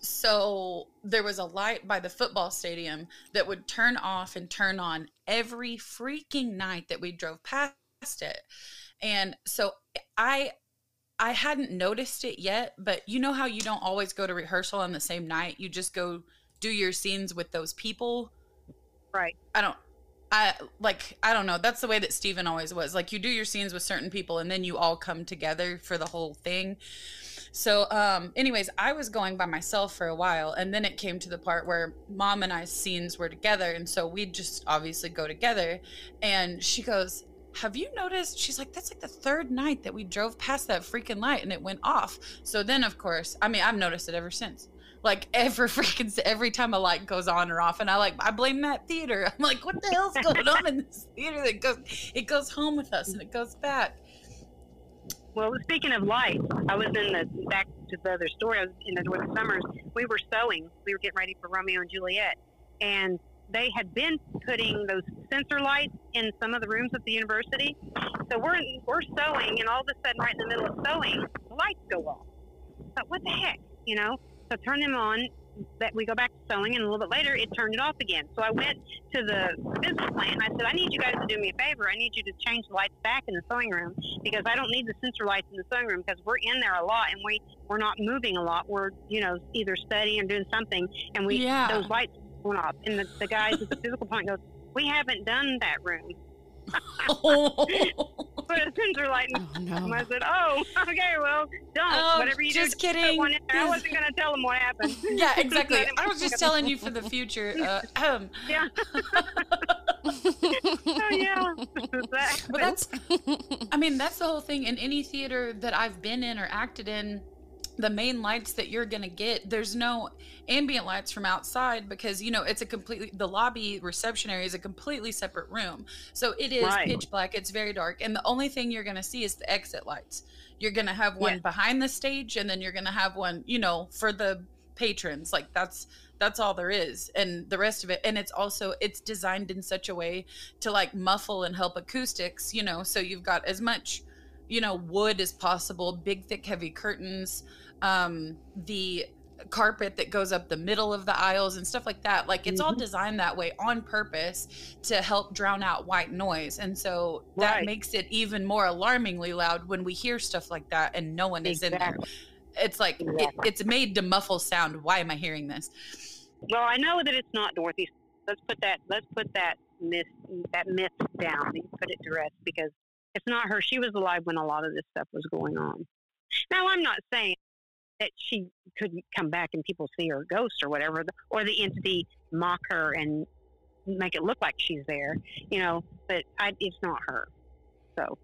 so there was a light by the football stadium that would turn off and turn on every freaking night that we drove past it. And so i i hadn't noticed it yet but you know how you don't always go to rehearsal on the same night? You just go do your scenes with those people Right. I don't I like I don't know. That's the way that Steven always was. Like you do your scenes with certain people and then you all come together for the whole thing. So um anyways, I was going by myself for a while and then it came to the part where mom and I's scenes were together and so we'd just obviously go together and she goes have you noticed she's like that's like the third night that we drove past that freaking light and it went off so then of course i mean i've noticed it ever since like every freaking every time a light goes on or off and i like i blame that theater i'm like what the hell's going on in this theater that goes it goes home with us and it goes back Well, speaking of lights, I was in the back to the other story. I was in the Northern Summers. We were sewing. We were getting ready for Romeo and Juliet, and they had been putting those sensor lights in some of the rooms at the university. So we're we're sewing, and all of a sudden, right in the middle of sewing, the lights go off. But what the heck, you know? So turn them on. That we go back to sewing, and a little bit later, it turned it off again. So I went to the business plan. I said, I need you guys to do me a favor. I need you to change the lights back in the sewing room because I don't need the sensor lights in the sewing room because we're in there a lot and we we're not moving a lot. We're you know either studying or doing something, and we Yeah. those lights went off. And the, the guys at the physical point goes, "We haven't done that room. Put a sensor light in." Oh no. I said, "Oh, okay, well, don't. Oh, Whatever you just do, kidding. one in there. I wasn't gonna tell them what happened. yeah exactly i was just telling you for the future uh, um, Yeah. oh yeah. that but that's I mean, that's the whole thing. In any theater that I've been in or acted in, the main lights that you're going to get, there's no ambient lights from outside because, you know, it's a completely, the lobby reception area is a completely separate room. So it is Right. pitch black, it's very dark. And the only thing you're going to see is the exit lights. You're going to have one Yeah. behind the stage and then you're going to have one, you know, for the patrons. Like that's, that's all there is and the rest of it and it's also it's designed in such a way to like muffle and help acoustics you know so you've got as much you know wood as possible big thick heavy curtains um the carpet that goes up the middle of the aisles and stuff like that. Like it's all Mhm. designed that way on purpose to help drown out white noise. And so that Right. makes it even more alarmingly loud when we hear stuff like that and no one is in there. It's like it, it's made to muffle sound. Why am I hearing this? Well, I know that it's not Dorothy. Let's put that. Let's put that myth that myth down. and Put it to rest because it's not her. She was alive when a lot of this stuff was going on. Now, I'm not saying that she couldn't come back and people see her ghost or whatever, or the entity mock her and make it look like she's there. You know, but I, it's not her. So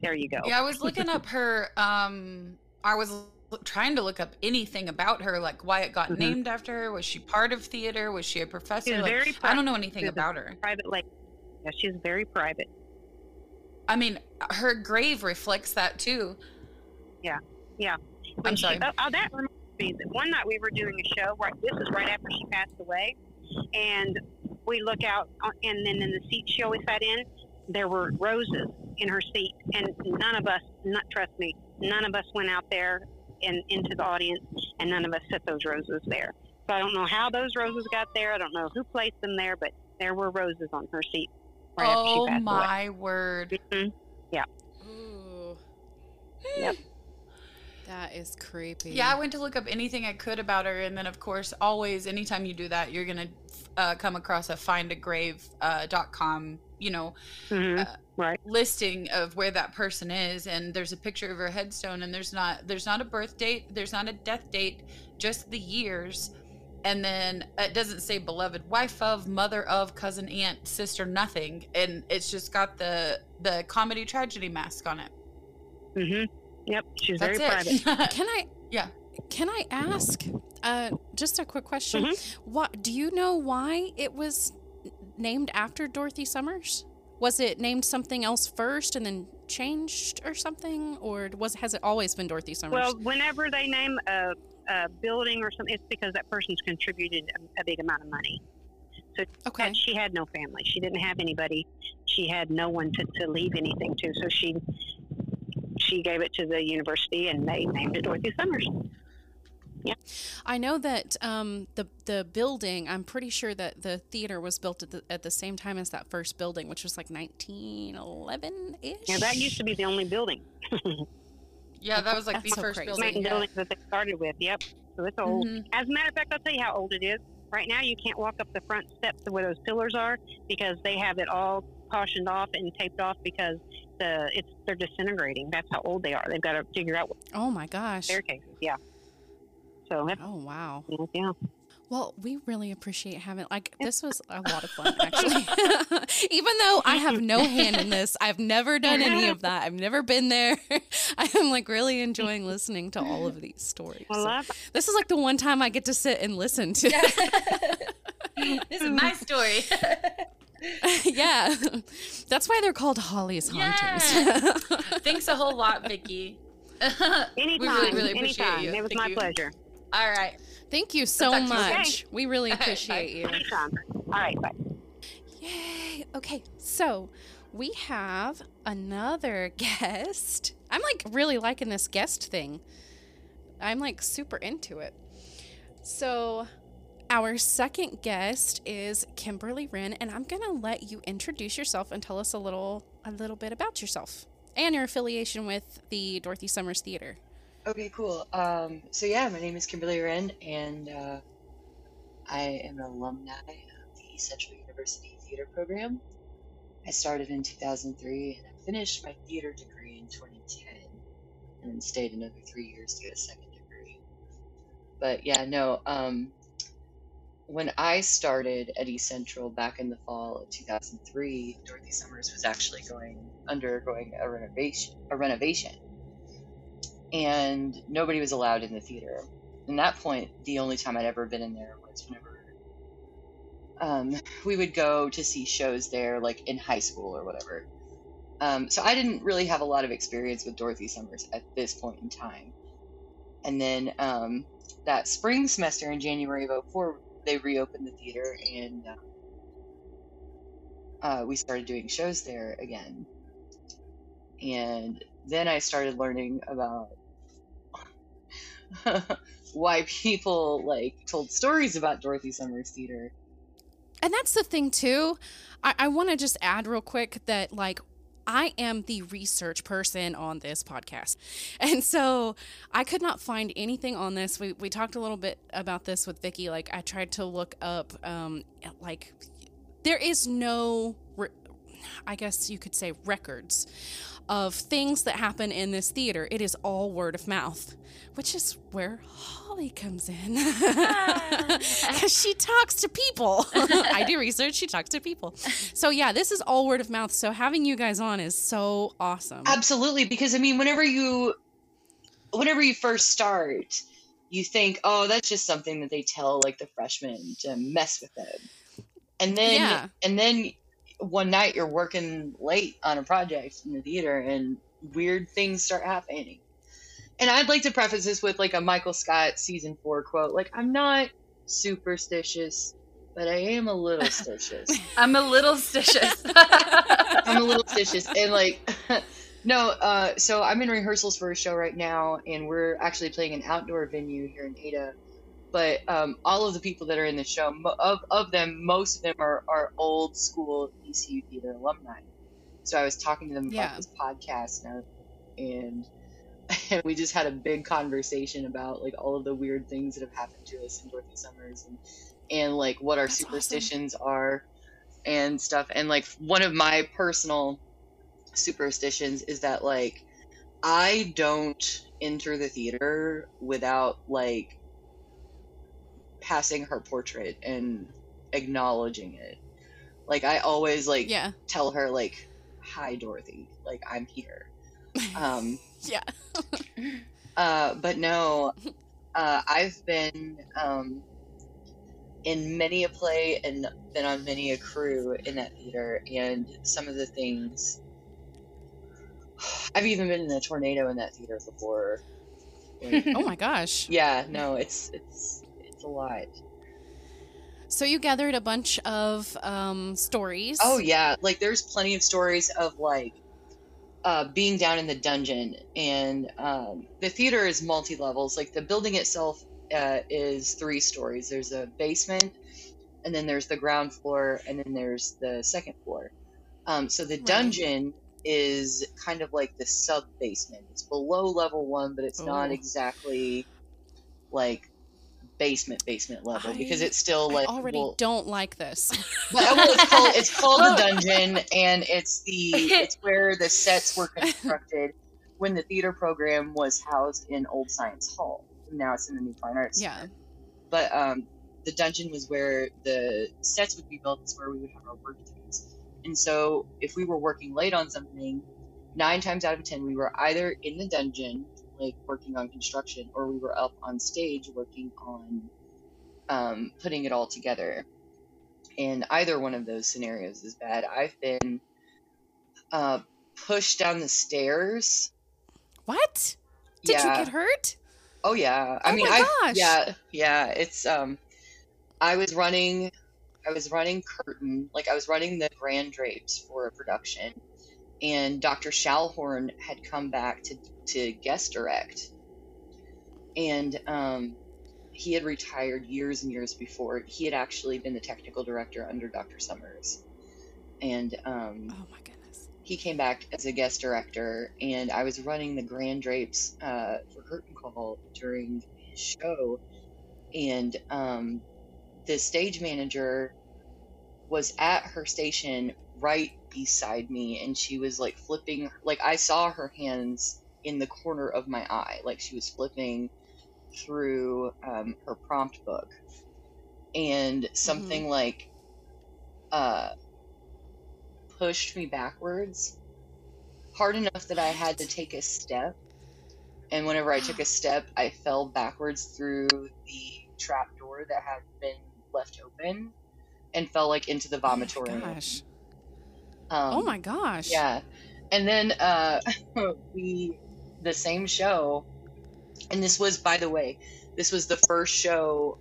there you go. Yeah, I was looking up her. Um, I was trying to look up anything about her, like why it got Mhm. named after her. Was she part of theater? Was she a professor? She's Like, very. I don't know anything she's about her. Private like, Yeah, she's very private. I mean, her grave reflects that too. When I'm she- sorry. Oh, oh, that reminds me that one night we were doing a show. Right, this is right after she passed away, and we look out, and then in the seat she always sat in, there were roses in her seat, and none of us, not trust me, none of us went out there and into the audience, and none of us set those roses there. So I don't know how those roses got there. I don't know who placed them there, but there were roses on her seat. Right after oh she passed my word! away. Mhm. Ooh. Yep. That is creepy. Yeah, I went to look up anything I could about her, and then of course, always, anytime you do that, you're gonna uh, come across a findagrave.com, uh, dot com, you know, Mhm. Uh, right. listing of where that person is and there's a picture of her headstone and there's not there's not a birth date there's not a death date just the years and then it doesn't say beloved wife of mother of cousin aunt sister nothing and it's just got the the comedy tragedy mask on it hmm Yep. She's that's very private. Can I? Yeah. Can I ask? Uh, just a quick question. Mm-hmm. What do you know? Why it was named after Dorothy Summers? Was it named something else first and then changed or something, or was has it always been Dorothy Summers? Well, whenever they name a, a building or something, it's because that person's contributed a, a big amount of money. okay. But she had no family. She didn't have anybody. She had no one to, to leave anything to. So she she gave it to the university, and they named it Dorothy Summers. Yeah. I know that um, the the building. I'm pretty sure that the theater was built at the at the same time as that first building, which was like 1911 ish. Yeah, that used to be the only building, yeah that was like the That's so first crazy. building yeah. buildings that they started with. Yep. So it's old. Mhm. As a matter of fact, I'll tell you how old it is. Right now, you can't walk up the front steps where those pillars are because they have it all cautioned off and taped off because the it's they're disintegrating. That's how old they are. They've got to figure out what Oh my gosh. staircases. Yeah. So that's, Oh wow. yeah. Well, we really appreciate having like this was a lot of fun actually. Even though I have no hand in this, I've never done any of that. I've never been there. I am like really enjoying listening to all of these stories. I So this is like the one time I get to sit and listen to. this is my story yeah. That's why they're called Holly's Hauntings. thanks a whole lot Vickie Anytime. we really really appreciate anytime. you It was Thank my you. pleasure. all right Thank you so Talk to you soon. much. We really Okay, bye. appreciate you. Anytime. All right. Bye. Yay. Okay, so we have another guest. I'm like really liking this guest thing. I'm like super into it. So, our second guest is Kimberly Wren, and I'm gonna let you introduce yourself and tell us a little a little bit about yourself and your affiliation with the Dorothy Summers Theater. Okay, cool. Um, so yeah, my name is Kimberly Wren, and uh, I am an alumni of the Central University Theater Program. I started in 2003, and I finished my theater degree in 2010, and then stayed another three years to get a second degree. But yeah, no. Um, when I started at East Central back in the fall of 2003, Dorothy Summers was actually going undergoing a renovation. A renovation and nobody was allowed in the theater. And that point, the only time I'd ever been in there was whenever um, we would go to see shows there, like in high school or whatever. Um, so I didn't really have a lot of experience with Dorothy Summers at this point in time. And then um, that spring semester in January of 04, they reopened the theater and uh, uh, we started doing shows there again. And then I started learning about why people like told stories about Dorothy Summers Theater. And that's the thing too. I, I want to just add real quick that like I am the research person on this podcast. And so I could not find anything on this. We, we talked a little bit about this with Vickie. Like I tried to look up, um, like there is no, re- I guess you could say records of things that happen in this theater. It is all word of mouth, which is where Holly comes in. Because she talks to people. I do research, she talks to people. So, yeah, this is all word of mouth. So, having you guys on is so awesome. Absolutely, because I mean, whenever you, whenever you first start, you think, oh, that's just something that they tell like the freshmen to mess with them, and then Yeah. and then one night you're working late on a project in the theater, and weird things start happening. And I'd like to preface this with like a Michael Scott season four quote, like I'm not superstitious, but I am a little stitious. I'm a little stitious. I'm a little stitious and like no uh so i'm in rehearsals for a show right now and we're actually playing an outdoor venue here in ada but um all of the people that are in the show of, of them most of them are, are old school ecu theater alumni so i was talking to them Yeah. about this podcast and, I- and and we just had a big conversation about like all of the weird things that have happened to us in Dorothy Summers and and like what our That's awesome. superstitions are and stuff. And like one of my personal superstitions is that like I don't enter the theater without like passing her portrait and acknowledging it. Like I always like yeah. tell her like hi Dorothy, like I'm here. Um Yeah. uh, but no, uh, I've been um, in many a play and been on many a crew in that theater, and some of the things. I've even been in a tornado in that theater before. Like, Oh my gosh. yeah, no, it's it's it's a lot. So you gathered a bunch of um, stories. Oh yeah, like there's plenty of stories of like uh, being down in the dungeon, and um, the theater is multi levels. Like the building itself uh, is three stories. There's a basement, and then there's the ground floor, and then there's the second floor. Um, so the Right. dungeon is kind of like the sub basement. It's below level one, but it's not Oh. exactly like basement basement level because it's still like I already well, don't like this. but well, it's called it's called the dungeon, and it's the it's where the sets were constructed when the theater program was housed in Old Science Hall. Now it's in the New Fine Arts. yeah. Center. But um, the dungeon was where the sets would be built. It's where we would have our work days. And so, if we were working late on something, nine times out of ten, we were either in the dungeon, like working on construction, or we were up on stage working on um, putting it all together. And either one of those scenarios is bad. I've been uh, pushed down the stairs. What? Did yeah. you get hurt? Oh yeah. I Oh mean, I gosh. yeah yeah. It's um, I was running, I was running curtain like I was running the grand drapes for a production, and Dr. Shalhorn had come back to to guest direct, and um, he had retired years and years before. He had actually been the technical director under Dr. Summers, and um, Oh my goodness. he came back as a guest director, and I was running the grand drapes uh, for Curtain Call during his show, and um, the stage manager was at her station right beside me, and she was like flipping, like I saw her hands in the corner of my eye, like she was flipping through um, her prompt book, and something like uh pushed me backwards hard enough that I had to take a step. And whenever I took a step, I fell backwards through the trap door that had been left open and fell like into the Oh vomitorium. gosh. Um, oh my gosh. yeah. And then uh, we, the same show, and this was, by the way, this was the first show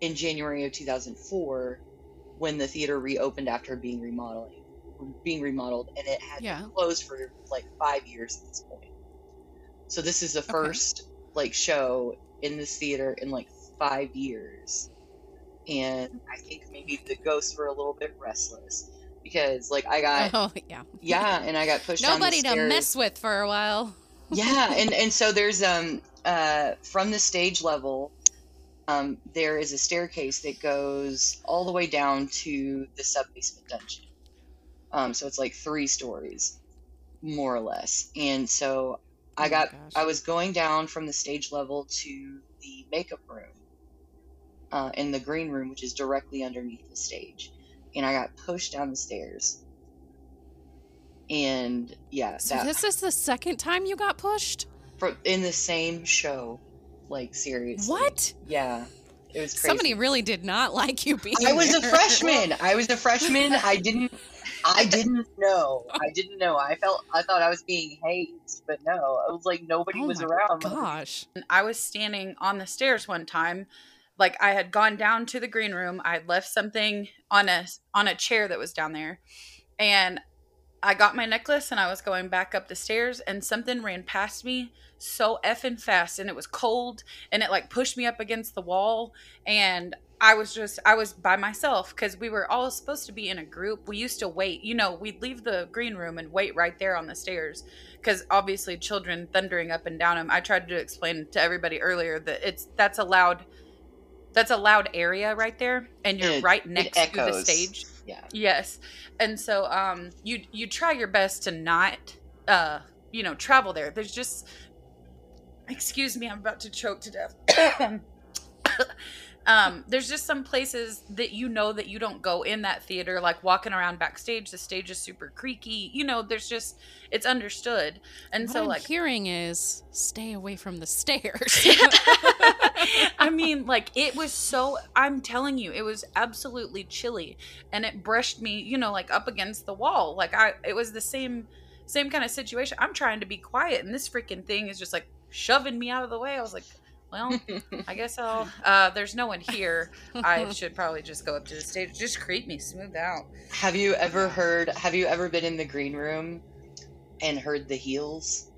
in January of 2004 when the theater reopened after being remodeling, being remodeled, and it had Yeah. closed for like five years at this point. So this is the first like show in this theater in like five years. And I think maybe the ghosts were a little bit restless because, like, I got Oh yeah. yeah, and I got pushed Nobody to mess with for a while. yeah, and and so there's um uh from the stage level, um there is a staircase that goes all the way down to the sub basement dungeon. Um, so it's like three stories, more or less. And so Oh I my got. I was going down from the stage level to the makeup room, uh, in the green room, which is directly underneath the stage, and I got pushed down the stairs. And yeah, So that this is the second time you got pushed. from in the same show. Like seriously. What? Yeah. It was crazy. Somebody really did not like you being. I was a freshman. I was a freshman. I didn't I didn't know. I didn't know. I felt I thought I was being hazed, but no. I was like nobody Oh was my around. Gosh. I was standing on the stairs one time. Like I had gone down to the green room. I had left something on a on a chair that was down there. And I got my necklace and I was going back up the stairs and something ran past me so effing fast and it was cold and it like pushed me up against the wall and I was just I was by myself because we were all supposed to be in a group. We used to wait, you know, we'd leave the green room and wait right there on the stairs because obviously children thundering up and down them. I tried to explain to everybody earlier that it's that's allowed that's a loud area right there and you're It- right next to the stage. Yeah. Yes. And so um you you try your best to not uh you know travel there. There's just excuse me, I'm about to choke to death. um there's just some places that you know that you don't go in that theater like walking around backstage the stage is super creaky. You know, there's just it's understood. And what so I'm like hearing is stay away from the stairs. I mean, like it was so. I'm telling you, it was absolutely chilly, and it brushed me, you know, like up against the wall. Like I, it was the same, same kind of situation. I'm trying to be quiet, and this freaking thing is just like shoving me out of the way. I was like, well, I guess I'll. Uh, there's no one here. I should probably just go up to the stage. Just creep me smooth out. Have you ever heard have you ever been in the green room and heard the heels?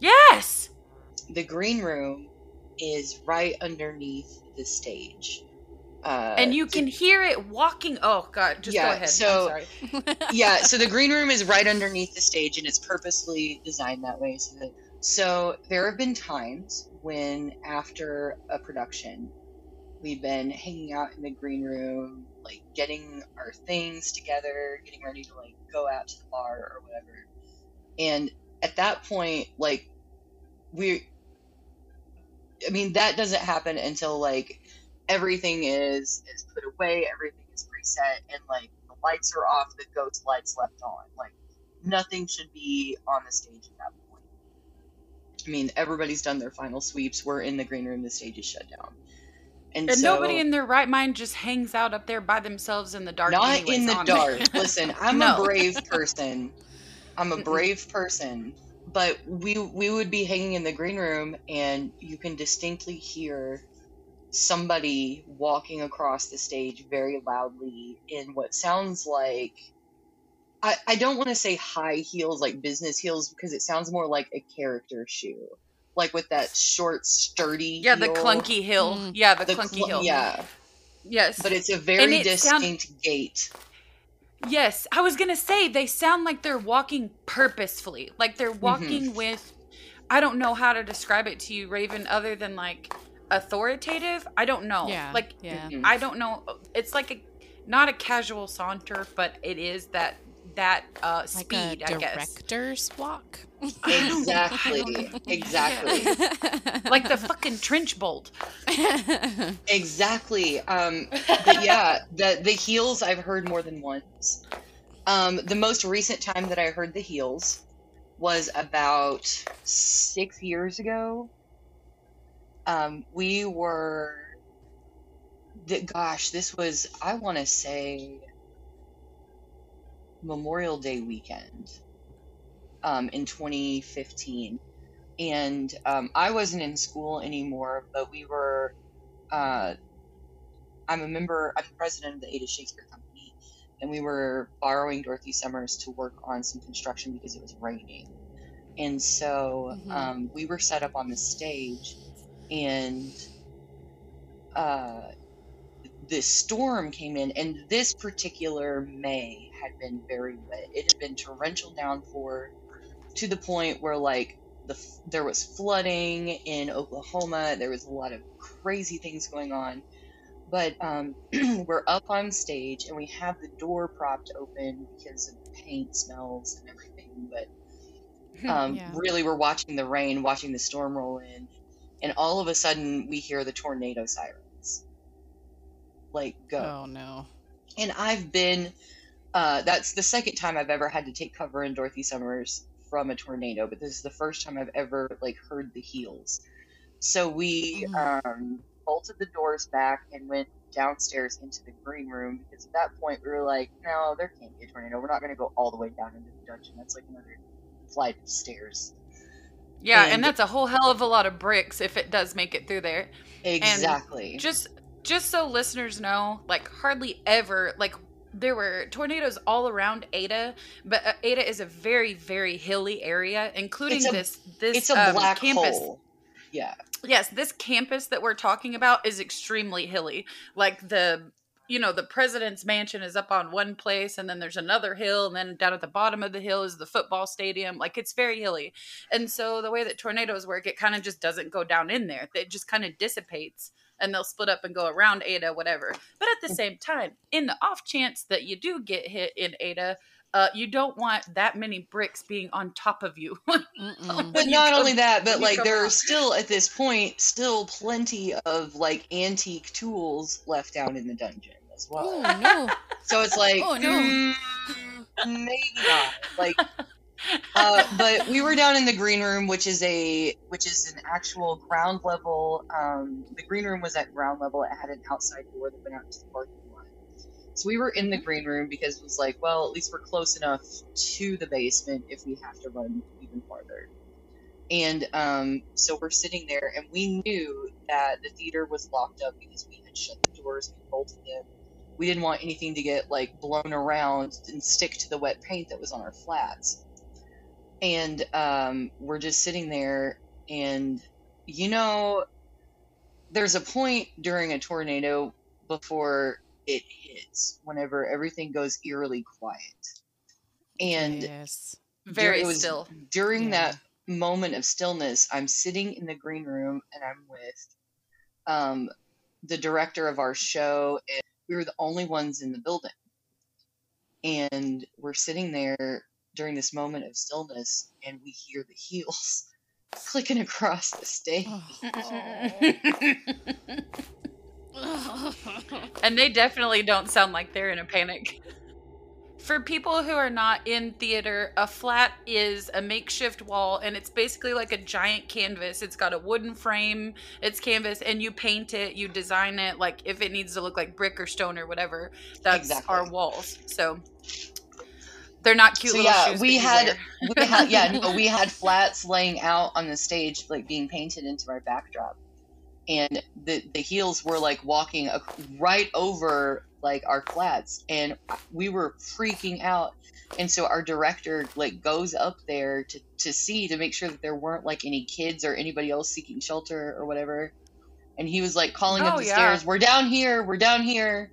Yes. The green room is right underneath the stage. Uh, And you can hear it walking. Oh God, just go Yeah, ahead. so- I'm sorry. yeah, so the green room is right underneath the stage and it's purposely designed that way. So, that, so there have been times when after a production, we've been hanging out in the green room, like getting our things together, getting ready to like go out to the bar or whatever. And at that point, like we I mean, that doesn't happen until like everything is is put away, everything is preset, and like the lights are off, the ghost lights left on. Like nothing should be on the stage at that point. I mean, everybody's done their final sweeps. We're in the green room. The stage is shut down, and, And so nobody in their right mind just hangs out up there by themselves in the dark. not anyways, in the dark. Listen, I'm No. a brave person. I'm a brave person. But we we would be hanging in the green room, and you can distinctly hear somebody walking across the stage very loudly in what sounds like. I, I don't want to say high heels like business heels because it sounds more like a character shoe, like with that short, sturdy. Yeah, the clunky hill. Mm. Yeah, the, The clunky cl- hill. Yeah, Yes. but it's a very it sound- distinct gait. yes, I was gonna say they sound like they're walking purposefully, like they're walking with. I don't know how to describe it to you, Raven, other than like authoritative. I don't know. Yeah, Like yeah. Mhm. I don't know. It's like a not a casual saunter, but it is that that uh like speed. a I guess. director's walk. I don't- I Exactly. Exactly. like the fucking Trunchbull. Exactly. Um, but yeah, the the heels I've heard more than once. Um, the most recent time that I heard the heels was about six years ago. Um, we were, the, gosh, this was I want to say Memorial Day weekend, um, in 2015, and um, I wasn't in school anymore, but we were uh, I'm a member, I'm president of the Ada Shakespeare Company, and we were borrowing Dorothy Summers to work on some construction because it was raining. And so Mhm. um, we were set up on the stage, and uh, this storm came in, and this particular May had been very wet. It had been torrential downpour to the point where like the there was flooding in Oklahoma. There was a lot of crazy things going on. But um, we're up on stage and we have the door propped open because of paint smells and everything. But um, Yeah. really, we're watching the rain, watching the storm roll in, and all of a sudden we hear the tornado sirens. Like go Oh no. and I've been. Uh, that's the second time I've ever had to take cover in Dorothy Summers from a tornado, but this is the first time I've ever like heard the heels. So we um, bolted the doors back and went downstairs into the green room because at that point we were like, no, there can't be a tornado. We're not going to go all the way down into the dungeon. That's like another flight of stairs. Yeah, And- and that's a whole hell of a lot of bricks if it does make it through there. Exactly. Just just so listeners know, like hardly ever like there were tornadoes all around Ada, but uh, Ada is a very very hilly area, including a- this this it's a um, black campus. hole. Yeah. Yes, this campus that we're talking about is extremely hilly. Like the you know, the president's mansion is up on one place and then there's another hill and then down at the bottom of the hill is the football stadium. Like it's very hilly. And so the way that tornadoes work, it kind of just doesn't go down in there. It just kind of dissipates and they'll split up and go around Ada, whatever. But at the same time, in the off chance that you do get hit in Ada, uh, you don't want that many bricks being on top of you. But you not come- only that, but like come there are still at this point still plenty of like antique tools left down in the dungeon as well. Oh no. So it's like, Oh, no. mm, maybe not. Like, uh, but we were down in the green room, which is a which is an actual ground level. Um, the green room was at ground level. It had an outside door that went out to the parking lot. So we were in the green room because it was like, well, at least we're close enough to the basement if we have to run even farther. And um, so we're sitting there, and we knew that the theater was locked up because we had shut the doors, we bolted them. We didn't want anything to get like blown around and stick to the wet paint that was on our flats. And um, we're just sitting there, and you know, there's a point during a tornado before it hits, whenever everything goes eerily quiet. And yes. very it still. during Yeah. that moment of stillness, I'm sitting in the green room and I'm with um, the director of our show, and we were the only ones in the building. And we're sitting there during this moment of stillness, and we hear the heels clicking across the stage. Oh. and they definitely don't sound like they're in a panic. For people who are not in theater, a flat is a makeshift wall and it's basically like a giant canvas. It's got a wooden frame, it's canvas, and you paint it, you design it like if it needs to look like brick or stone or whatever. That's Exactly. our walls. So they're not cute So, little yeah, shoes. we had- we had yeah no we had flats laying out on the stage like being painted into our backdrop. And the the heels were like walking ac- right over like our flats. And we were freaking out. And so our director like goes up there to to see to make sure that there weren't like any kids or anybody else seeking shelter or whatever. And he was like calling up Oh, the yeah. stairs we're down here we're down here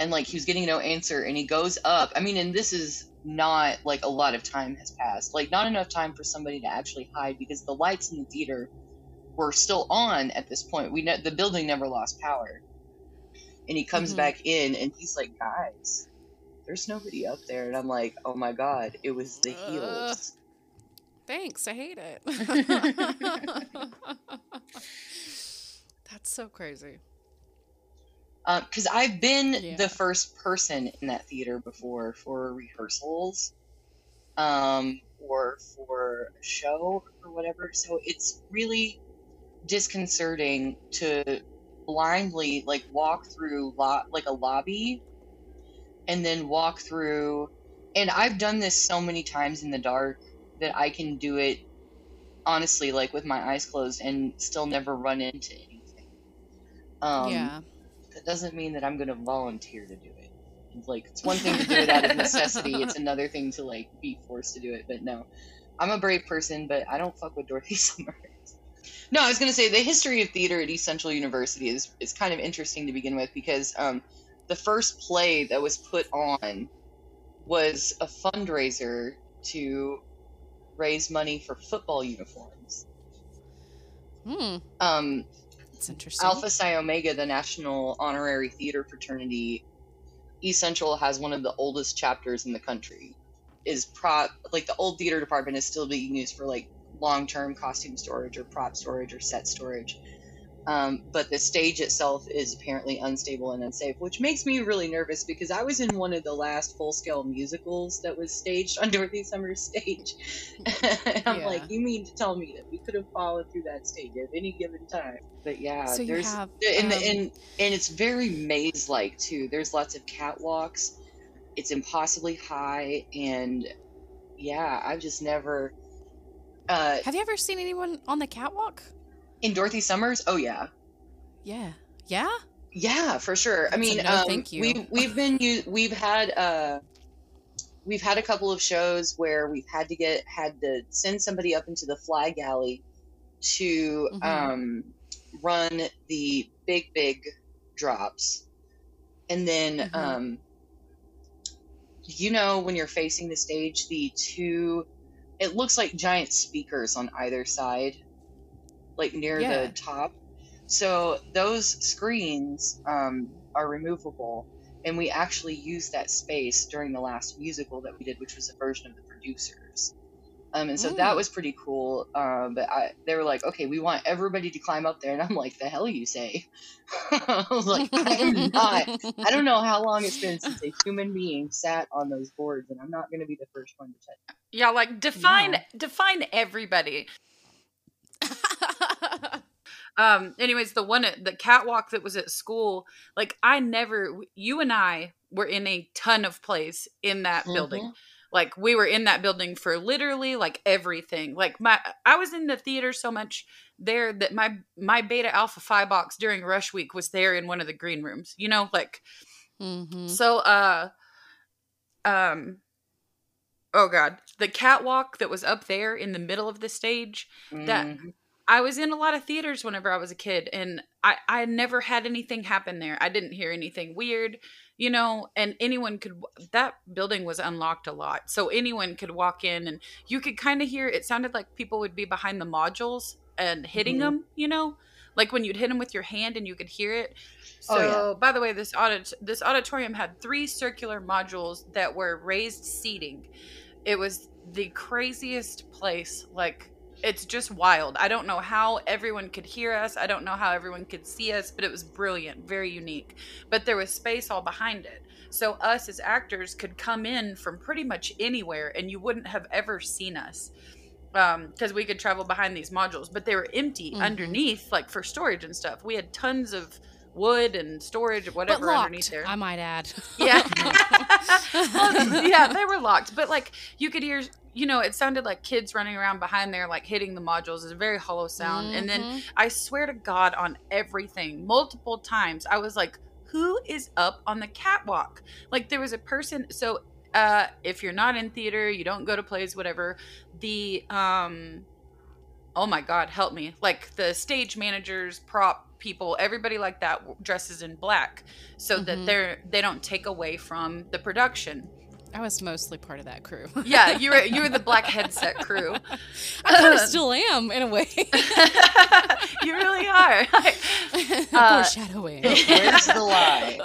and like he was getting no answer and he goes up i mean and this is not like a lot of time has passed like not enough time for somebody to actually hide because the lights in the theater were still on at this point we ne- the building never lost power and he comes Mhm. back in and he's like guys there's nobody up there and i'm like oh my god it was the Uh. heels Thanks. I hate it. That's so crazy. Because Uh, I've been Yeah. the first person in that theater before for rehearsals, um, or for a show or whatever. So it's really disconcerting to blindly like walk through lo- like a lobby, and then walk through. And I've done this so many times in the dark that I can do it honestly, like with my eyes closed, and still never run into anything. Um, yeah. That doesn't mean that I'm going to volunteer to do it. Like, it's one thing to do it out of necessity, it's another thing to, like, be forced to do it. But no, I'm a brave person, but I don't fuck with Dorothy Summers. No, I was going to say the history of theater at East Central University is is kind of interesting to begin with because um, the first play that was put on was a fundraiser to raise money for football uniforms. Hmm. Um, That's mm-hmm. interesting. Alpha Psi Omega, the national honorary theater fraternity, East Central has one of the oldest chapters in the country. Is prop like the old theater department is still being used for like long term costume storage or prop storage or set storage. Um, but the stage itself is apparently unstable and unsafe, which makes me really nervous because I was in one of the last full scale musicals that was staged on Dorothy Summers' stage. and I'm Yeah. like, you mean to tell me that we could have fallen through that stage at any given time? But yeah, So there's have, and, um, and and it's very maze like too. There's lots of catwalks. It's impossibly high, and yeah, I've just never. Uh, Have you ever seen anyone on the catwalk? In Dorothy Summers, oh yeah, Yeah. Yeah? yeah, for sure. I That's a mean, no um, thank you. we've we've been we've had uh, we've had a couple of shows where we've had to get had to send somebody up into the fly galley to Mhm. um, run the big big drops, and then Mhm. um, you know when you're facing the stage, the two it looks like giant speakers on either side, like near Yeah. the top. So those screens um, are removable, and we actually used that space during the last musical that we did, which was a version of the producers. Um, and so that Mm. was pretty cool. Um, but I, they were like, "Okay, we want everybody to climb up there," and I'm like, "The hell you say?" I was like, "I am not." I don't know how long it's been since a human being sat on those boards, and I'm not going to be the first one to touch. Yeah, like define No. define everybody. Um anyways, the one at the catwalk that was at school, like I never you and I were in a ton of plays in that building. Like we were in that building for literally like everything. Like my I was in the theater so much there that my my beta alpha phi box during rush week was there in one of the green rooms. You know, like hmm so uh um oh god, the catwalk that was up there in the middle of the stage, that Mhm. I was in a lot of theaters whenever I was a kid and I I never had anything happen there. I didn't hear anything weird, you know, and anyone could that building was unlocked a lot. So anyone could walk in and you could kind of hear it sounded like people would be behind the modules and hitting Mhm. them, you know? Like when you'd hit them with your hand and you could hear it. So, Oh, yeah. by the way, this audit this auditorium had three circular modules that were raised seating. It was the craziest place. Like it's just wild. I don't know how everyone could hear us. I don't know how everyone could see us, but it was brilliant, very unique. But there was space all behind it. So us as actors could come in from pretty much anywhere and you wouldn't have ever seen us. Um, because we could travel behind these modules, but they were empty Mhm. underneath, like for storage and stuff. We had tons of wood and storage, whatever underneath there. I might add. Yeah. Well, yeah, they were locked. But like you could hear you know, it sounded like kids running around behind there, like hitting the modules. It's a very hollow sound. And then Mhm. I swear to God on everything, multiple times, I was like, who is up on the catwalk? Like there was a person so uh if you're not in theater, you don't go to plays, whatever, the um oh my god help me like the stage managers prop people everybody like that dresses in black so Mhm. that they're they don't take away from the production I was mostly part of that crew. yeah you were you were the black headset crew I kind of still am in a way. you really are Uh, Foreshadowing. Where's the lie?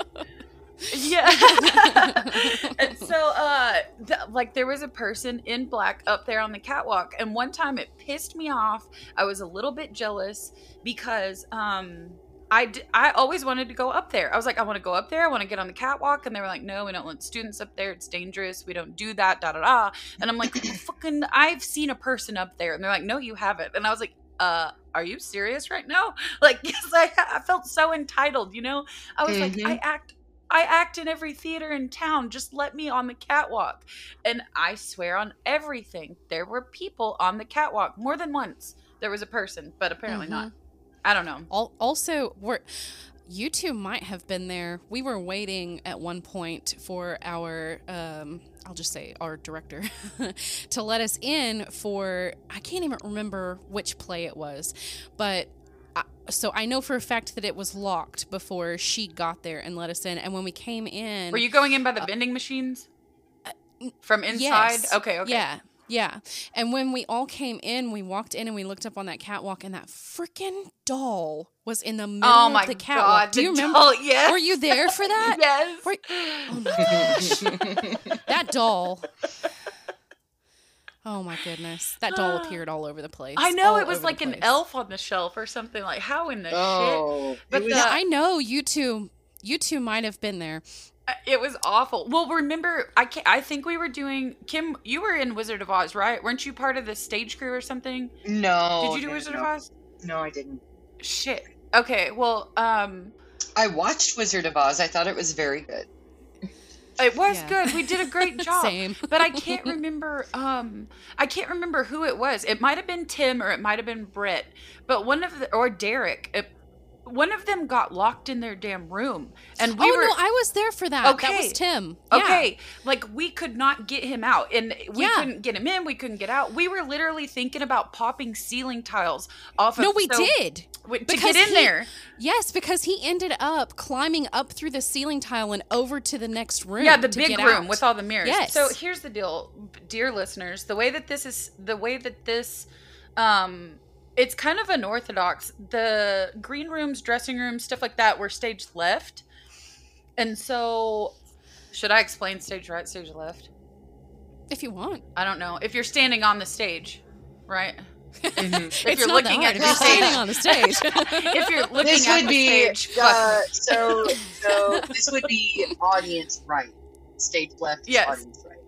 Yeah and so uh th- like there was a person in black up there on the catwalk and one time it pissed me off i was a little bit jealous because um I, d- I always wanted to go up there. I was like, I want to go up there. I want to get on the catwalk. And they were like, no, we don't let students up there. It's dangerous. We don't do that. Da da da. And I'm like, fucking, I've seen a person up there. And they're like, no, you haven't. And I was like, uh, are you serious right now? Like, yes, I, I felt so entitled, you know? I was like, Mhm. I act I act in every theater in town. Just let me on the catwalk. And I swear on everything, there were people on the catwalk more than once. There was a person, but apparently not. I don't know. Also, we're you two might have been there. We were waiting at one point for our, um, I'll just say our director, to let us in for, I can't even remember which play it was, but. I, so I know for a fact that it was locked before she got there and let us in. And when we came in, Were you going in by the uh, vending machines? Uh, From inside? Yes. Okay, okay. Yeah. Yeah. And when we all came in, we walked in and we looked up on that catwalk and that freaking doll was in the middle Oh my of the catwalk. god. Do you the remember? doll- yes. Were you there for that? yes. Were- Oh my gosh. that doll. Oh my goodness. That doll appeared all over the place. I know it was like an elf on the shelf or something. Like how in the shit? Oh, But was, the- Yeah, I know you two you two might have been there. Uh, It was awful. Well, remember, I can I think we were doing Kim. You were in Wizard of Oz, right? Weren't you part of the stage crew or something? no. Did you do no, Wizard no. of Oz? No, I didn't. Shit. Okay. Well, um, I watched Wizard of Oz. I thought it was very good. It was Yeah. good. We did a great job. Same. but I can't remember. Um, I can't remember who it was. It might have been Tim or it might have been Britt. But one of the or Derek. It, one of them got locked in their damn room, and we oh were. no, I was there for that. okay. That was Tim. Yeah. Okay, like we could not get him out, and we Yeah. couldn't get him in. We couldn't get out. We were literally thinking about popping ceiling tiles off. No, of, we so- did. w- to Because get in he- there. Yes, because he ended up climbing up through the ceiling tile and over to the next room. Yeah, the big room out. with all the mirrors. Yes. So here's the deal, dear listeners. The way that this is, the way that this, um, it's kind of unorthodox. The green rooms, dressing rooms, stuff like that were stage left, and so should I explain stage right, stage left? if you want. I don't know. If you're standing on the stage, right? Mhm. If it's you're not looking that at the if you're standing stage. on the stage. if you're looking this at would the be stage, uh, so so this would be audience right stage left Yes. audience right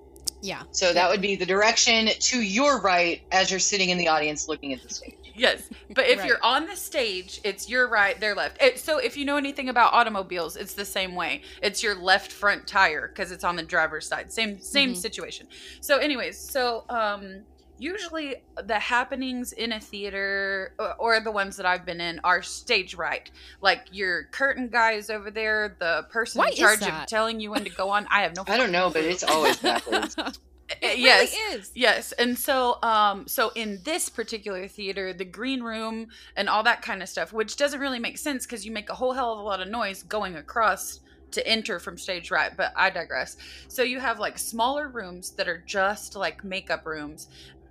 yeah. so that would be the direction to your right as you're sitting in the audience looking at the stage Yes, but if Right. you're on the stage, it's your right, their left. It, so if you know anything about automobiles, it's the same way. It's your left front tire because it's on the driver's side. Same same Mhm. situation. So, anyways, so um, usually the happenings in a theater or, or the ones that I've been in are stage right. Like your curtain guy is over there, the person Why in charge of telling you when to go on. I have no. i don't know but it's always backwards It yes. really is. Yes, and so um so in this particular theater, the green room and all that kind of stuff, which doesn't really make sense because you make a whole hell of a lot of noise going across to enter from stage right, but I digress. So you have like smaller rooms that are just like makeup rooms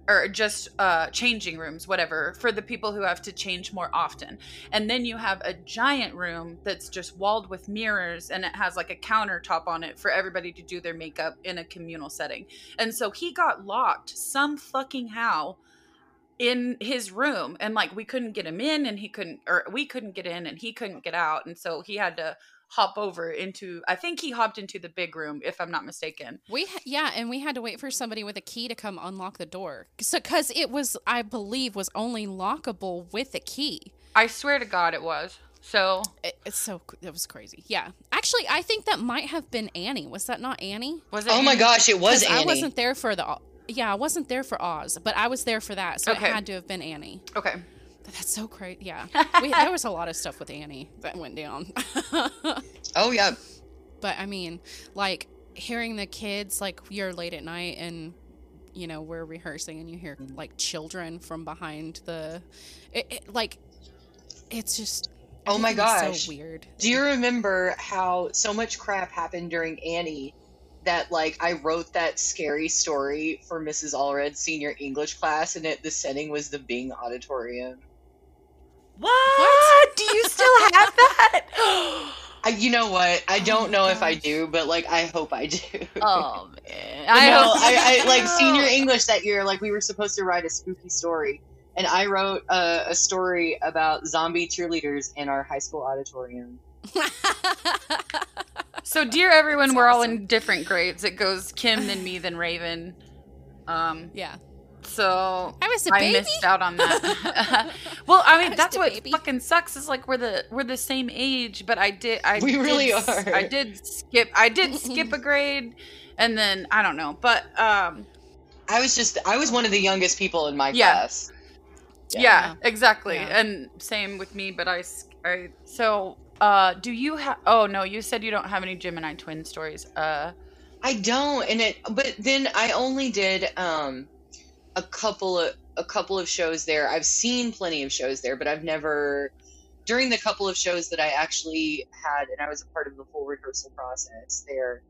or just uh changing rooms whatever for the people who have to change more often. And then you have a giant room that's just walled with mirrors and it has like a countertop on it for everybody to do their makeup in a communal setting. And so he got locked some fucking how in his room and like we couldn't get him in and he couldn't or we couldn't get in and he couldn't get out. And so he had to hop over into I think he hopped into the big room if I'm not mistaken. We ha- yeah, and we had to wait for somebody with a key to come unlock the door. So cuz it was I believe was only lockable with a key. I swear to god it was. So It, it's so it was crazy. Yeah. Actually, I think that might have been Annie. Was that not Annie? was it oh my gosh it was annie I wasn't there for the Yeah, I wasn't there for Oz, but I was there for that. So Okay. it had to have been Annie. Okay. That's so crazy. Yeah. we, there was a lot of stuff with Annie that went down. oh yeah but I mean, like hearing the kids like you're late at night and you know we're rehearsing and you hear like children from behind the it, it, like it's just Oh my gosh. so weird do you remember how so much crap happened during annie that like i wrote that scary story for mrs allred's senior english class and it the setting was the Byng auditorium What? Do you still have that? I, you know what? I Oh don't my know if I do, but like I hope I do. oh man. I I know. hope I, I like senior. English that year. Like we were supposed to write a spooky story, and I wrote a, a story about zombie cheerleaders in our high school auditorium. So, dear everyone, That's we're all in different grades. It goes Kim, then me, then Raven. Um, yeah so I was a I baby missed out on that. well, I I mean, was that's what baby. fucking sucks. Is like we're the we're the same age, but I did. I We did really are. I did skip. I did skip a grade, and then I don't know, but um, I was just I was one of the youngest people in my Yeah. class. yeah, Yeah. exactly, Yeah. and same with me. But I. so uh, do you have? Oh no, you said you don't have any Gemini twin stories. Uh, I don't, and it. But then I only did um, a couple of a couple of shows there. I've seen plenty of shows there, but I've never. During the couple of shows that I actually had, and I was a part of the full rehearsal process there,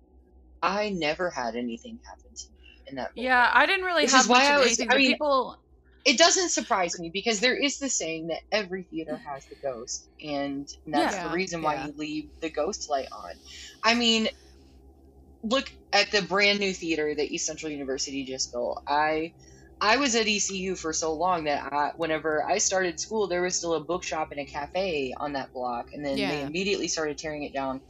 I never had anything happen to me in that. yeah, I didn't really Which have is why much I was- I mean- people, it doesn't surprise me because there is the saying that every theater has the ghost, and that's Yeah, the reason why yeah. you leave the ghost light on. I mean, look at the brand new theater that East Central University just built. I I was at ECU for so long that I, whenever I started school, there was still a bookshop and a cafe on that block, and then they immediately started tearing it down,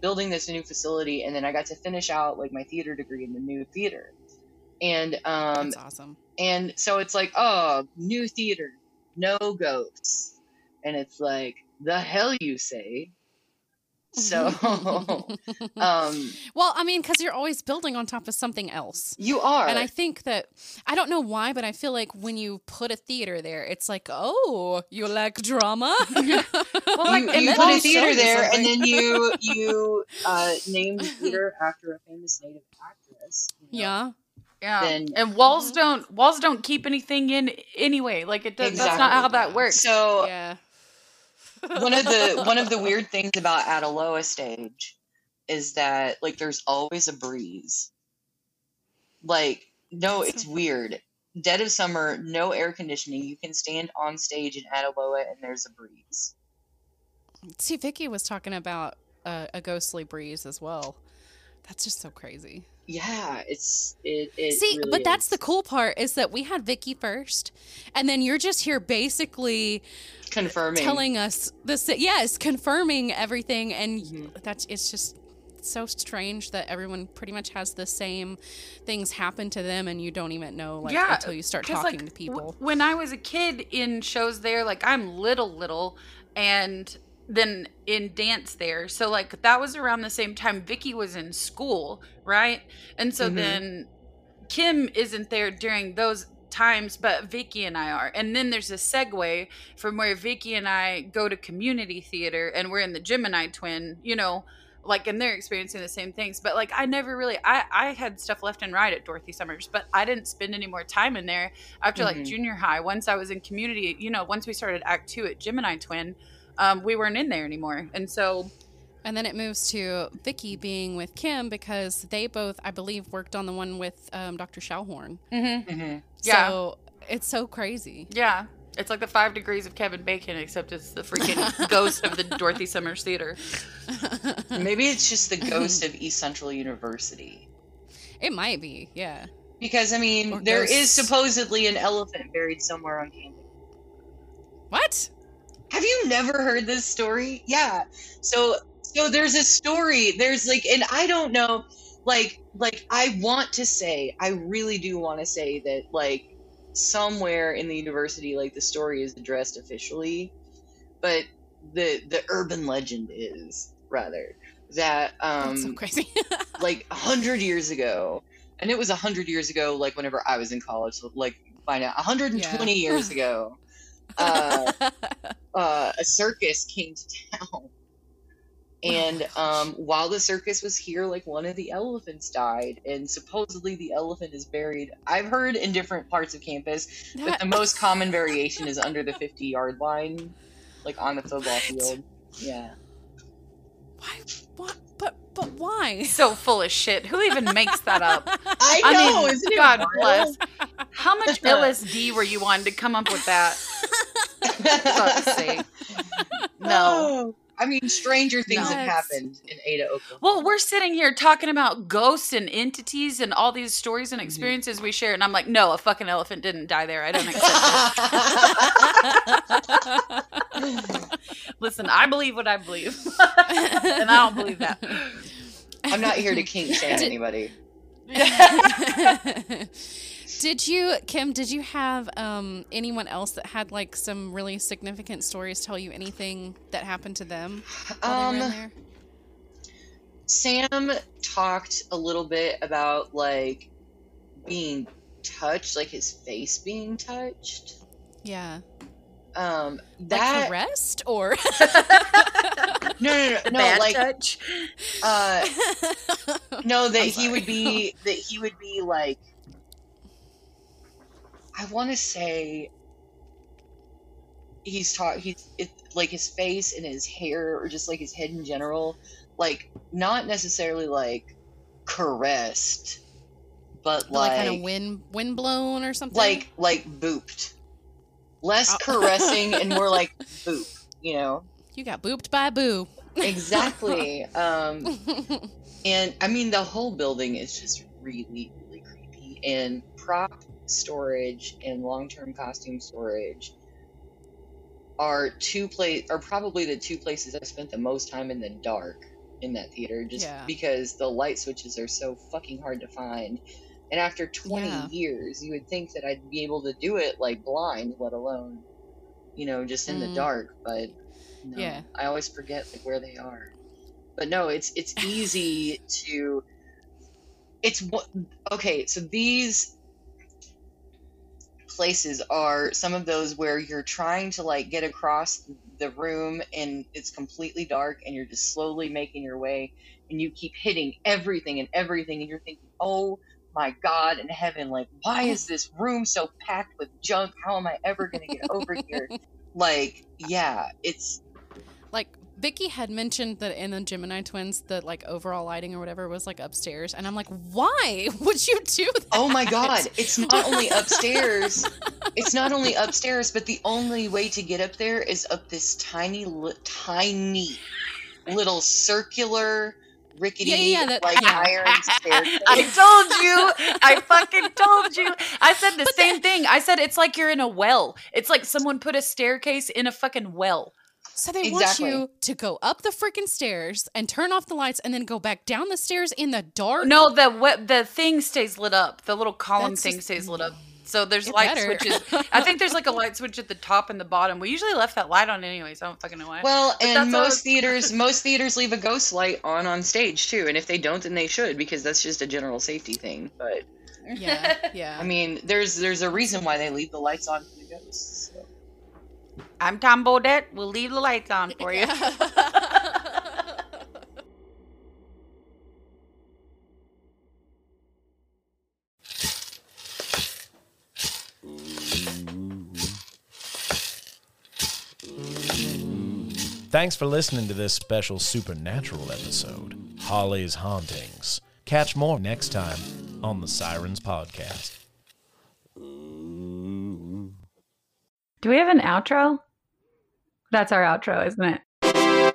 building this new facility, and then I got to finish out like my theater degree in the new theater. And um, That's awesome. and so it's like, oh, new theater, no ghosts. And it's like, the hell you say. So, um, well, I mean, because you're always building on top of something else. you are. And I think that I don't know why, but I feel like when you put a theater there, it's like, oh, you like drama. Well, you, like, and you put a I'll theater show you there, and then you you uh, name the theater after a famous native actress. you know? yeah. yeah, then- and walls don't walls don't keep anything in anyway. Like it does. That's not how that works. So Yeah. One of the one of the weird things about Adaloa stage is that like there's always a breeze. Like no, it's weird. Dead of summer, no air conditioning. You can stand on stage in Adaloa and there's a breeze. See, Vickie was talking about uh, a ghostly breeze as well. That's just so crazy. Yeah, it's it. it See, really but that's is. the cool part is that we had Vickie first, and then you're just here basically confirming. telling us this. Yes, confirming everything, and Mhm. that's it's just so strange that everyone pretty much has the same things happen to them, and you don't even know like Yeah, until you start talking like, to people. w- when I was a kid in shows there, like I'm little, little, and then in dance there. So like that was around the same time Vickie was in school, right? And so Mhm. then Kim isn't there during those times, but Vickie and I are. And then there's a segue from where Vickie and I go to community theater and we're in the Gemini twin, you know, like and they're experiencing the same things. But like I never really I, I had stuff left and right at Dorothy Summers, but I didn't spend any more time in there after like Mhm. junior high. Once I was in community, you know, once we started act two at Gemini Twin, um, we weren't in there anymore. And so And then it moves to Vickie being with Kim because they both, I believe, worked on the one with um, Dr. Schauhorn. Mhm. Yeah. So it's so crazy. yeah. It's like the five degrees of Kevin Bacon, except it's the freaking ghost of the Dorothy Summers Theater. Maybe it's just the ghost of East Central University. It might be, yeah. Because I mean, Or there is ghosts. supposedly an elephant buried somewhere on campus. What? Have you never heard this story? Yeah. So so there's a story. There's like and I don't know like like I want to say, I really do want to say that like somewhere in the university like the story is addressed officially, but the the urban legend is rather that um That's so crazy. like a hundred years ago, and it was a hundred years ago, like whenever I was in college. So like by now, 120 Yeah. years ago, uh, uh, a circus came to town, and um, while the circus was here, like one of the elephants died, and supposedly the elephant is buried. I've heard in different parts of campus, but the most common variation is under the 50 yard line, like on the football field. Yeah. Why? What? But but why? So full of shit. Who even makes that up? I I know, mean, isn't God wild? bless. How much LSD were you on to come up with that? fuck's sake. No. Oh. I mean, stranger things have happened in Ada, Oklahoma. Well, we're sitting here talking about ghosts and entities and all these stories and mm-hmm. experiences we share, and I'm like, no, a fucking elephant didn't die there. I don't accept it. Listen, I believe what I believe, and I don't believe that. I'm not here to kink shame anybody. Did you, Kim? Did you have um, anyone else that had like some really significant stories tell you anything that happened to them while they were in Um, there? Sam talked a little bit about like being touched, like his face being touched. Yeah, Um, like that caressed or no, no, no, The no bad like touch. uh, no, that he would be that he would be like. I want to say. He's taught. He's it, like his face and his hair, or just like his head in general, like not necessarily like caressed, but like, like kind of wind wind blown or something. like like booped, less Oh. caressing and more like boop. You know you got booped by boo. exactly. um, and I mean the whole building is just really really creepy. And prop storage and long term costume storage are two place are probably the two places I spent the most time in the dark in that theater just Yeah. because the light switches are so fucking hard to find. And after 20 Yeah. years, you would think that I'd be able to do it like blind, let alone, you know, just in Mhm. the dark. But no, Yeah. I always forget like where they are. But no, it's it's easy to. It's what okay. So these places are some of those where you're trying to like get across the room and it's completely dark and you're just slowly making your way and you keep hitting everything and everything and you're thinking oh my god in heaven like why is this room so packed with junk? How am i ever going to get over here? Like yeah it's like Vickie had mentioned that in the Gemini twins, the like overall lighting or whatever was like upstairs, and I'm like, why would you do that? oh my god it's not only upstairs it's not only upstairs but the only way to get up there is up this tiny li- tiny little circular rickety Yeah, yeah, that- like yeah. iron staircase I told you. I fucking told you. I said the same thing. I said it's like you're in a well. It's like someone put a staircase in a fucking well. So they Exactly. want you to go up the freaking stairs and turn off the lights, and then go back down the stairs in the dark. No, the we- the thing stays lit up. The little column That's thing just- stays lit up. So there's It light better. switches. I think there's like a light switch at the top and the bottom. We usually left that light on anyways. I don't fucking know why. well But and that's all- most theaters most theaters leave a ghost light on on stage too and if they don't then they should because that's just a general safety thing but Yeah, yeah. i mean there's there's a reason why they leave the lights on for the ghosts so. I'm Tom Bodett. We'll leave the lights on for you. Thanks for listening to this special supernatural episode, Holly's Hauntings. Catch more next time on the Sirens Podcast. Do we have an outro? That's our outro, isn't it?